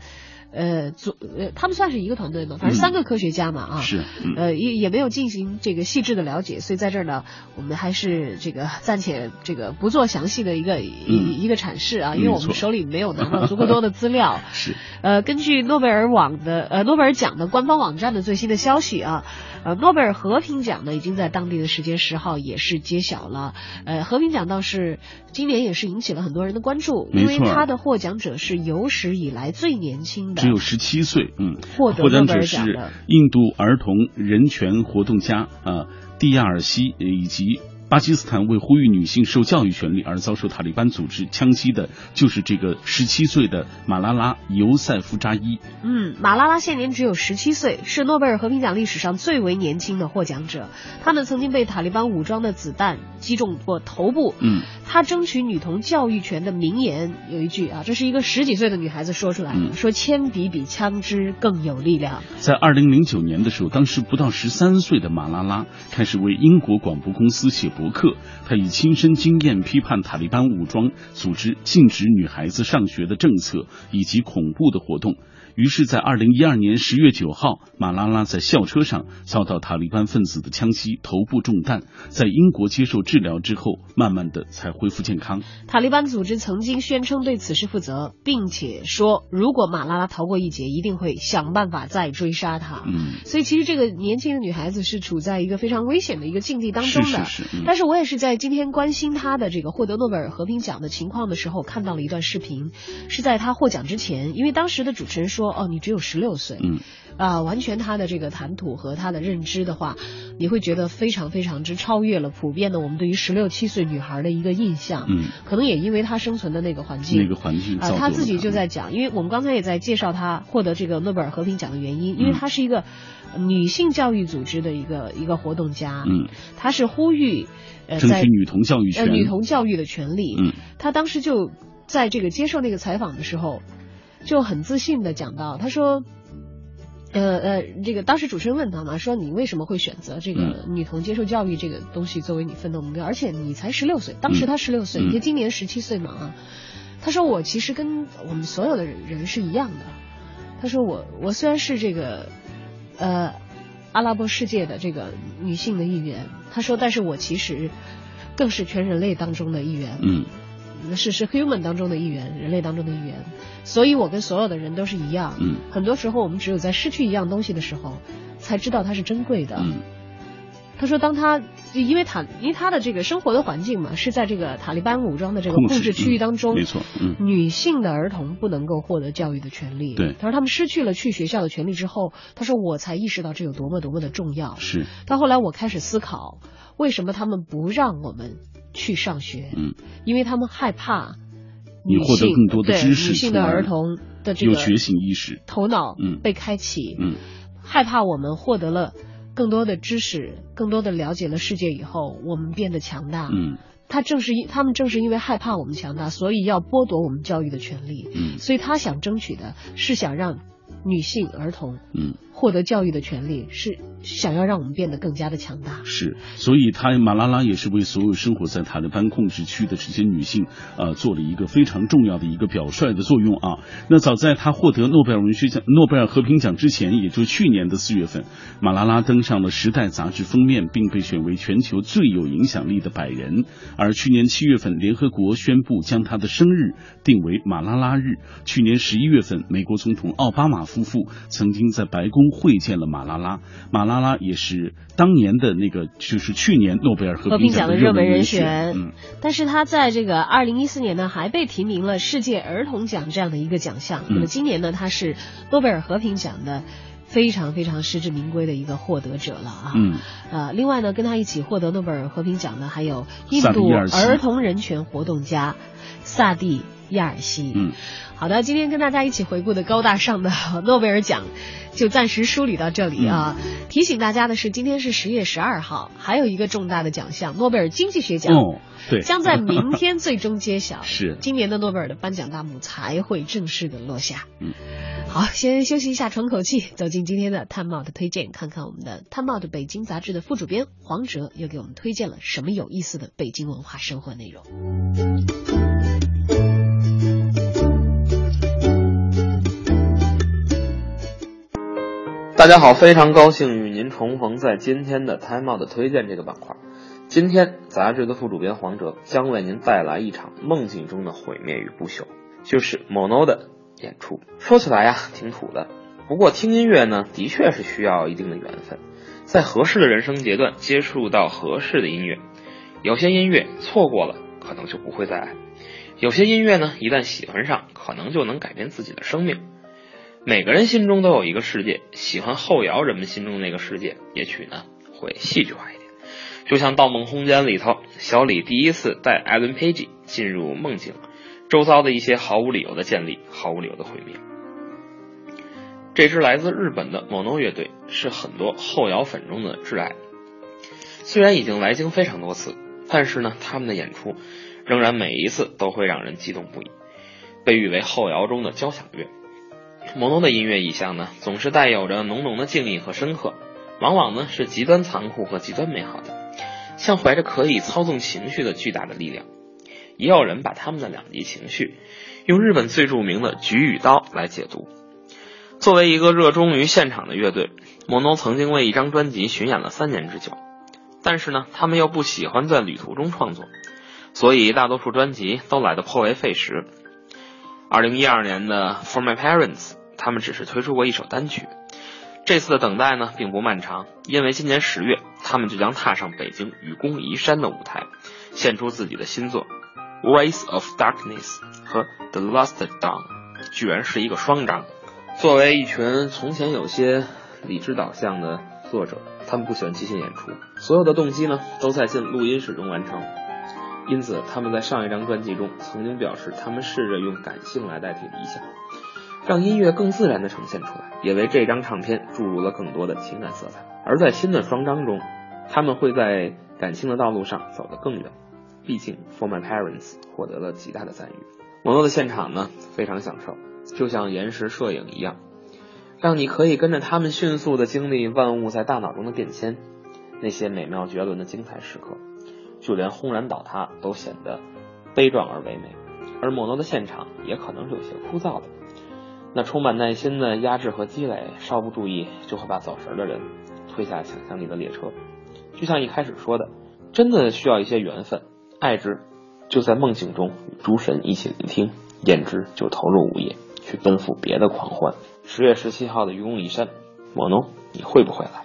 呃，组呃，他们算是一个团队吗？反正三个科学家嘛，啊，是，嗯呃，也也没有进行这个细致的了解，所以在这儿呢，我们还是这个暂且这个不做详细的一个一、嗯一个阐释啊，嗯因为我们手里没有拿到足够多的资料。是，呃，根据诺贝尔网的呃诺贝尔奖的官方网站的最新的消息啊，呃，诺贝尔和平奖呢已经在当地的时间十号也是揭晓了。呃，和平奖倒是今年也是引起了很多人的关注，因为他的获奖者是有史以来最年轻的，只有十七岁，嗯，获得获奖者是。印度儿童人权活动家啊蒂亚尔西呃以及。巴基斯坦为呼吁女性受教育权利而遭受塔利班组织枪击的，就是这个十七岁的马拉拉·尤塞夫扎伊。嗯，马拉拉现年只有十七岁，是诺贝尔和平奖历史上最为年轻的获奖者。他呢曾经被塔利班武装的子弹击中过头部。嗯，他争取女童教育权的名言有一句啊，这是一个十几岁的女孩子说出来的，嗯说铅笔比枪支更有力量。在二零零九年的时候，当时不到十三岁的马拉拉开始为英国广播公司写博博客，他以亲身经验批判塔利班武装组织禁止女孩子上学的政策以及恐怖的活动。于是，在二零一二年十月九号，马拉拉在校车上遭到塔利班分子的枪击，头部中弹，在英国接受治疗之后，慢慢的才恢复健康。塔利班组织曾经宣称对此事负责，并且说如果马拉拉逃过一劫，一定会想办法再追杀他。嗯，所以其实这个年轻的女孩子是处在一个非常危险的一个境地当中的。是是是嗯但是我也是在今天关心她的这个获得诺贝尔和平奖的情况的时候，看到了一段视频，是在她获奖之前，因为当时的主持人说：“哦，你只有十六岁。”嗯。啊，完全他的这个谈吐和他的认知的话，你会觉得非常非常之超越了普遍的我们对于十六七岁女孩的一个印象。嗯，可能也因为她生存的那个环境，那个环境啊，她自己就在讲，因为我们刚才也在介绍她获得这个诺贝尔和平奖的原因，因为嗯她是一个女性教育组织的一个一个活动家，嗯，她是呼吁呃在争取女童教育权。呃女童教育的权利，嗯，她当时就在这个接受那个采访的时候。就很自信的讲到，他说。呃呃，这个当时主持人问他嘛，说你为什么会选择这个女童接受教育这个东西作为你奋斗目标？而且你才十六岁，当时他十六岁，你今年十七岁嘛啊。他说我其实跟我们所有的人是一样的。他说我我虽然是这个呃阿拉伯世界的这个女性的一员，他说但是我其实更是全人类当中的一员。嗯。是是 human 当中的一员，人类当中的一员，所以我跟所有的人都是一样。嗯，很多时候我们只有在失去一样东西的时候，才知道它是珍贵的。嗯，他说，当他因为塔因为他的这个生活的环境嘛，是在这个塔利班武装的这个控制区域当中，没错。嗯，女性的儿童不能够获得教育的权利。对，他说他们失去了去学校的权利之后，他说我才意识到这有多么多么的重要。是。到后来我开始思考，为什么他们不让我们去上学？嗯，因为他们害怕。你获得更多的知识，女性的儿童的这个有觉醒意识，头脑嗯被开启，嗯，害怕我们获得了更多的知识，更多的了解了世界以后，我们变得强大，嗯，他正是因他们正是因为害怕我们强大，所以要剥夺我们教育的权利，嗯，所以他想争取的是想让女性儿童，嗯。获得教育的权利是想要让我们变得更加的强大。是，所以他马拉拉也是为所有生活在塔利班控制区的这些女性，呃，做了一个非常重要的一个表率的作用啊。那早在他获得诺贝尔文学奖、诺贝尔和平奖之前，也就去年的四月份，马拉拉登上了《时代》杂志封面，并被选为全球最有影响力的百人。而去年七月份，联合国宣布将他的生日定为马拉拉日。去年十一月份，美国总统奥巴马夫妇曾经在白宫。会见了马拉拉，马拉拉也是当年的那个，就是去年诺贝尔和平奖的热门人选。嗯，但是他在这个二零一四年呢，还被提名了世界儿童奖这样的一个奖项。那么今年呢，他是诺贝尔和平奖的非常非常实至名归的一个获得者了啊。嗯，呃，另外呢，跟他一起获得诺贝尔和平奖的还有印度儿童人权活动家萨蒂亚尔西。嗯。好的，今天跟大家一起回顾的高大上的 诺贝尔奖，就暂时梳理到这里啊。提醒大家的是，今天是十月十二号，还有一个重大的奖项——诺贝尔经济学奖，对，将在明天最终揭晓。是，今年的诺贝尔的颁奖大幕才会正式的落下。嗯，好，先休息一下，喘口气，走进今天的《探帽的推荐》，看看我们的《探帽的北京》杂志的副主编黄哲又给我们推荐了什么有意思的北京文化生活内容。大家好，非常高兴与您重逢在今天的 Time Out 的推荐这个板块。今天杂志的副主编黄哲将为您带来一场梦境中的毁灭与不朽，就是 Mono 的演出。说起来呀，挺土的，不过听音乐呢，的确是需要一定的缘分，在合适的人生阶段接触到合适的音乐。有些音乐错过了，可能就不会再爱；有些音乐呢，一旦喜欢上，可能就能改变自己的生命。每个人心中都有一个世界，喜欢后摇人们心中那个世界，也许呢会戏剧化一点。就像《盗梦空间》里头，小李第一次带艾伦·佩吉进入梦境，周遭的一些毫无理由的建立，毫无理由的毁灭。这支来自日本的 Mono 乐队是很多后摇粉中的挚爱。虽然已经来京非常多次，但是呢，他们的演出仍然每一次都会让人激动不已，被誉为后摇中的交响乐。摩诺的音乐意象呢，总是带有着浓浓的敬意和深刻，往往呢是极端残酷和极端美好的，像怀着可以操纵情绪的巨大的力量。也有人把他们的两极情绪，用日本最著名的菊与刀来解读。作为一个热衷于现场的乐队，摩诺曾经为一张专辑巡演了三年之久，但是呢，他们又不喜欢在旅途中创作，所以大多数专辑都来得颇为费时。二零一二年的《For My Parents》，他们只是推出过一首单曲。这次的等待呢，并不漫长，因为今年十月，他们就将踏上北京愚公移山的舞台，献出自己的新作《Voice of Darkness》和《The Last Dawn》，居然是一个双张。作为一群从前有些理智导向的作者，他们不喜欢即兴演出，所有的动机呢，都在进录音室中完成。因此，他们在上一张专辑中曾经表示，他们试着用感性来代替理想，让音乐更自然地呈现出来，也为这张唱片注入了更多的情感色彩。而在新的双张中，他们会在感性的道路上走得更远。毕竟，《For My Parents》获得了极大的赞誉。网络的现场呢，非常享受，就像延时摄影一样，让你可以跟着他们迅速的经历万物在大脑中的变迁。那些美妙绝伦的精彩时刻，就连轰然倒塌都显得悲壮而唯美。而摩诺的现场也可能是有些枯燥的。那充满耐心的压制和积累，稍不注意就会把走神的人推下想象力的列车。就像一开始说的，真的需要一些缘分，爱之就在梦境中与诸神一起聆听，厌之就投入午夜去奔赴别的狂欢。十月十七号的愚公移山，莫诺，你会不会来？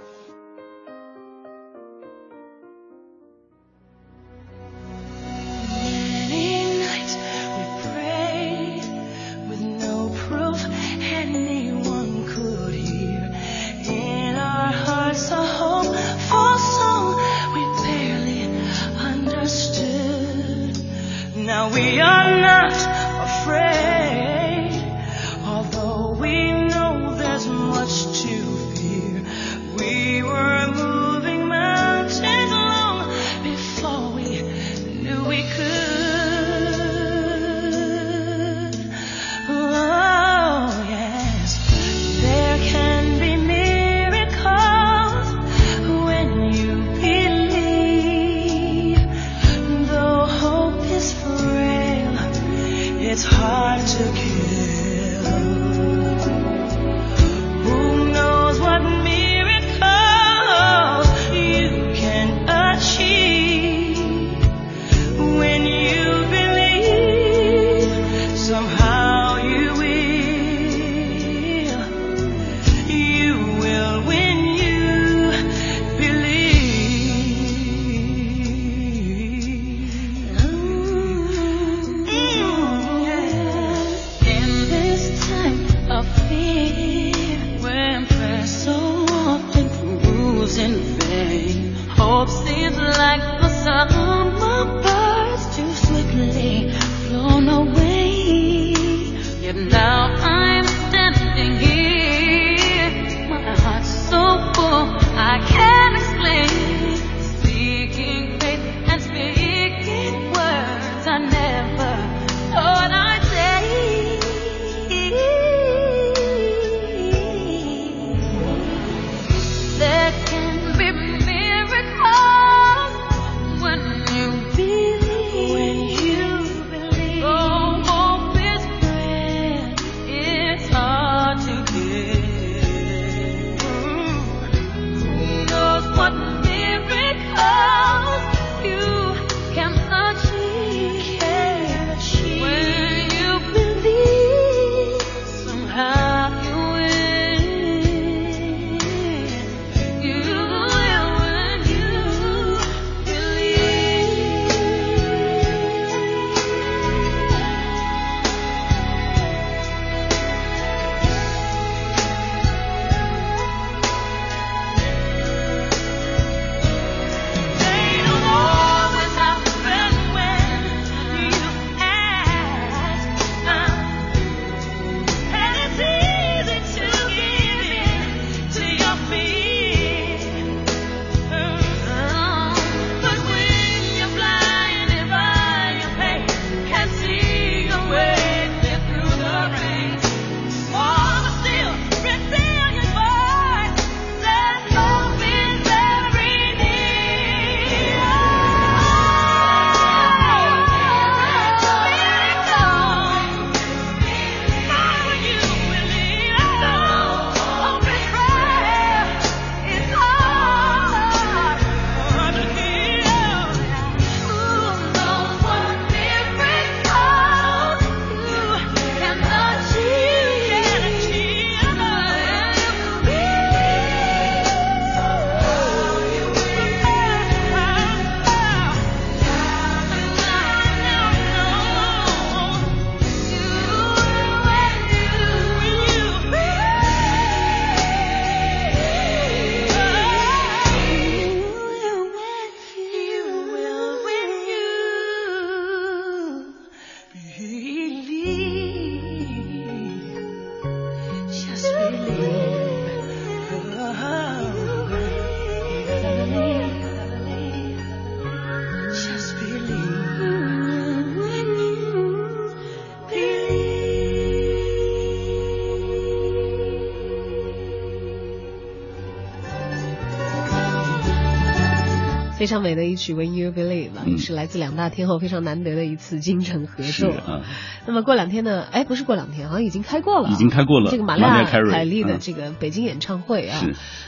常美的一曲《When You Believe》是来自两大天后非常难得的一次京城合是作。啊，那么过两天呢？哎，不是过两天，好像已经开过了啊，已经开过了这个玛利亚凯的嗯这个北京演唱会啊，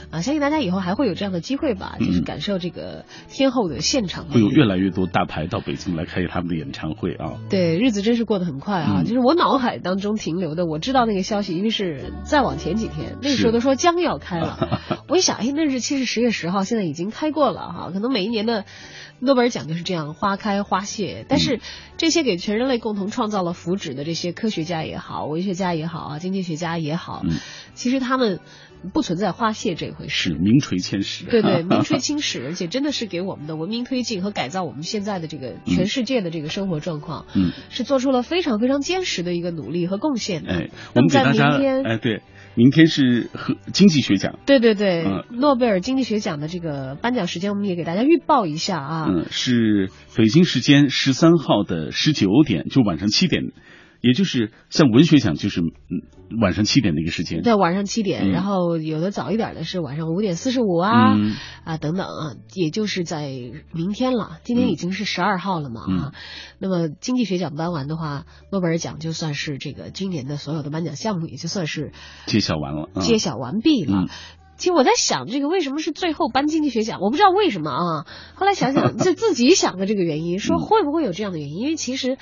啊，相信大家以后还会有这样的机会吧，就是嗯感受这个天后的现场。会有越来越多大牌到北京来开他们的演唱会啊。对，日子真是过得很快啊！嗯就是我脑海当中停留的，我知道那个消息，因为是再往前几天，那个时候都说将要开了。我一想，哎，那日期是十月十号，现在已经开过了哈。可能每一年的诺贝尔奖就是这样，花开花谢。但嗯是这些给全人类共同创造了福祉的这些科学家也好，文学家也好啊，经济学家也好，嗯其实他们不存在花谢这回事。是名垂千史。对对，名垂青史，而且真的是给我们的文明推进和改造我们现在的这个全世界的这个生活状况，嗯，是做出了非常非常坚实的一个努力和贡献的。哎，我们在大家明天，哎，对，明天是和经济学奖，对对对，嗯诺贝尔经济学奖的这个颁奖时间，我们也给大家预报一下啊。嗯，是北京时间十三号的十九点，就晚上七点，也就是像文学奖就是嗯晚上七点的一个时间。在晚上七点，嗯然后有的早一点的是晚上五点四十五啊、嗯啊等等啊，也就是在明天了。今天已经是十二号了嘛、嗯啊。那么经济学奖颁完的话，诺贝尔奖就算是这个今年的所有的颁奖项目，也就算是揭晓完了，嗯揭晓完毕了。嗯其实我在想，这个为什么是最后颁经济学奖？我不知道为什么啊。后来想想，就自己想的这个原因，说嗯会不会有这样的原因？因为其实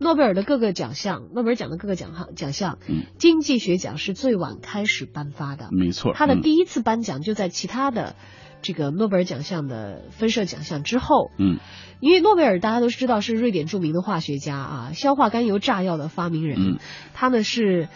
诺贝尔的各个奖项，诺贝尔奖的各个奖项奖项，嗯。经济学奖是最晚开始颁发的。没错，嗯他的第一次颁奖就在其他的这个诺贝尔奖项的分设奖项之后。嗯。因为诺贝尔大家都知道是瑞典著名的化学家啊，硝化甘油炸药的发明人，嗯。他呢是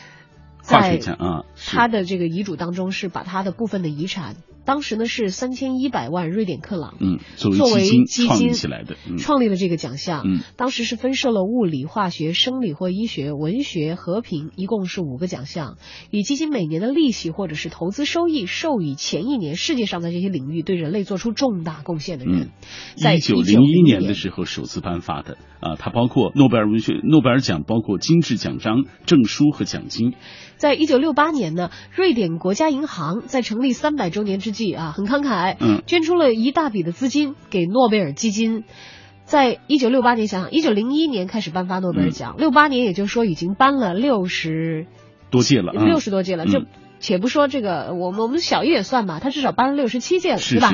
化在学奖啊，他的这个遗嘱当中是把他的部分的遗产，当时呢是三千一百万瑞典克朗，嗯作为基金创立起来的，嗯创立了这个奖项。嗯当时是分设了物理、化学、生理或医学、文学、和平，一共是五个奖项，以基金每年的利息或者是投资收益授予前一年世界上在这些领域对人类做出重大贡献的人。嗯，在一九零1901一年的时候首次颁发的啊，它包括诺贝尔文学诺贝尔奖，包括金质奖章、证书和奖金。在一九六八年呢，瑞典国家银行在成立三百周年之际啊，很慷慨，嗯捐出了一大笔的资金给诺贝尔基金。在一九六八年，想想一九零一年开始颁发诺贝尔嗯奖，六八、年也就是说已经颁了六十多届了，嗯六十多届了。这嗯且不说这个，我们我们小一也算吧，他至少颁了六十七届了，是吧？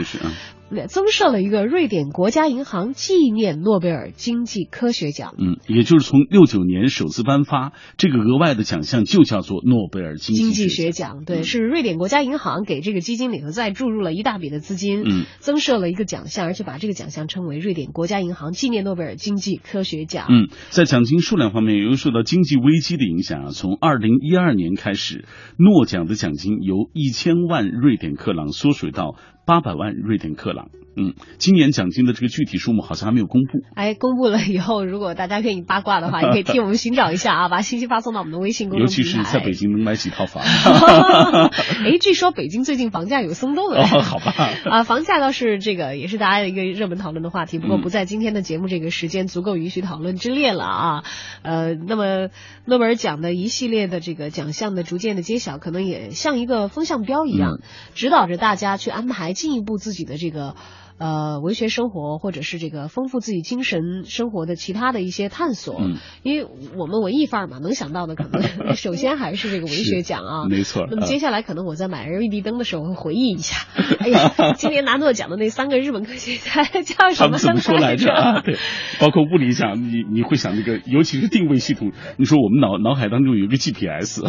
增设了一个瑞典国家银行纪念诺贝尔经济科学奖。嗯，也就是从六九年首次颁发这个额外的奖项，就叫做诺贝尔经经济济学学奖，对，嗯是瑞典国家银行给这个基金里头再注入了一大笔的资金，嗯，增设了一个奖项，而且把这个奖项称为瑞典国家银行纪念诺贝尔经济科学奖。嗯，在奖金数量方面，由于受到经济危机的影响啊，从二零一二年开始，诺奖的奖金由一千万瑞典克朗缩水到八百万瑞典克朗。嗯，今年奖金的这个具体数目好像还没有公布。哎，公布了以后，如果大家愿意八卦的话，也可以替我们寻找一下啊，把信息发送到我们的微信公尤众平台。其是在北京能买几套房。哎，据说北京最近房价有松动了。哦，好吧。啊，房价倒是这个也是大家一个热门讨论的话题，不过嗯不在今天的节目这个时间足够允许讨论之列了啊。呃，那么诺贝尔奖的一系列的这个奖项的逐渐的揭晓，可能也像一个风向标一样，嗯指导着大家去安排进一步自己的这个。呃，文学生活或者是这个丰富自己精神生活的其他的一些探索，嗯因为我们文艺范儿嘛，能想到的可能首先还是这个文学奖啊，没错。那么接下来可能我在买 LED 灯的时候会回忆一下，哎呀，今年拿诺奖的那三个日本科学家叫什么们怎么说来着啊？对，包括物理奖，你你会想那个，尤其是定位系统。你说我们脑脑海当中有一个 GPS，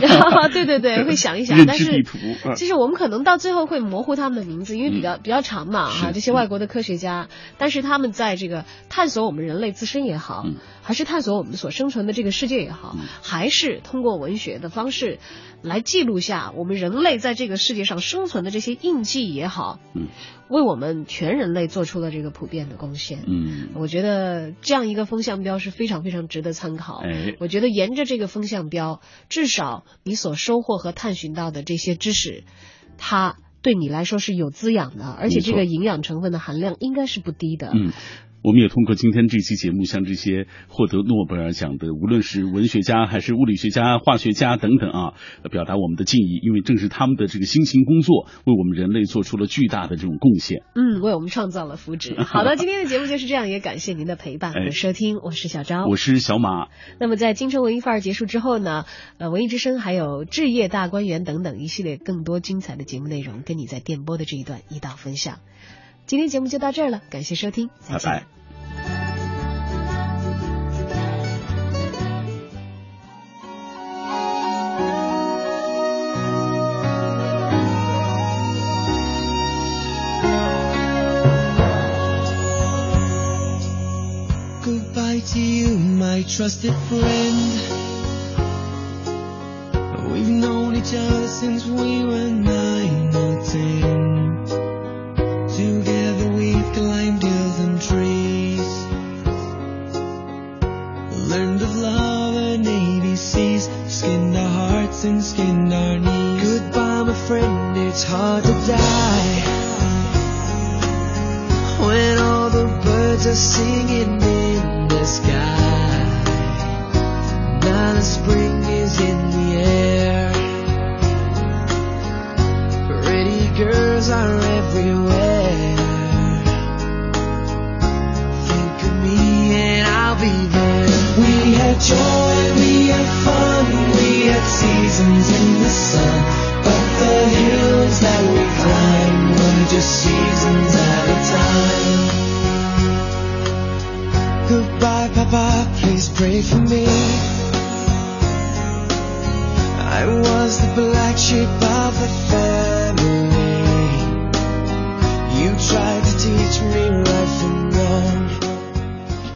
对对对，会想一想，但是地图。嗯其实我们可能到最后会模糊他们的名字，因为比较比较长嘛哈，是这些外国的科学家，但是他们在这个探索我们人类自身也好嗯，还是探索我们所生存的这个世界也好嗯，还是通过文学的方式来记录下我们人类在这个世界上生存的这些印记也好，嗯，为我们全人类做出了这个普遍的贡献。嗯，我觉得这样一个风向标是非常非常值得参考。哎，我觉得沿着这个风向标，至少你所收获和探寻到的这些知识，它对你来说是有滋养的，而且这个营养成分的含量应该是不低的。嗯，我们也通过今天这期节目，向这些获得诺贝尔奖的，无论是文学家还是物理学家、化学家等等啊，表达我们的敬意，因为正是他们的这个辛勤工作，为我们人类做出了巨大的这种贡献。嗯，为我们创造了福祉。好的，今天的节目就是这样，也感谢您的陪伴和收听，我是小张，我是小马。那么在京城文艺范儿结束之后呢，呃，文艺之声还有置业大观园等等一系列更多精彩的节目内容，跟你在电波的这一段一道分享。今天节目就到这儿了，感谢收听，再见。拜拜。Goodbye to you, my trusted friend. We've known each other since we were nine or ten. Hearts and skinned our knees. Goodbye, my friend, it's hard to die. When all the birds are singing in the sky. Now the spring is in the air. Pretty girls are everywhere. Think of me and I'll be there. We had joy, seasons in the sun, but the hills that we climb were just seasons at a time. Goodbye, Papa, please pray for me. I was the black sheep of the family. You tried to teach me right from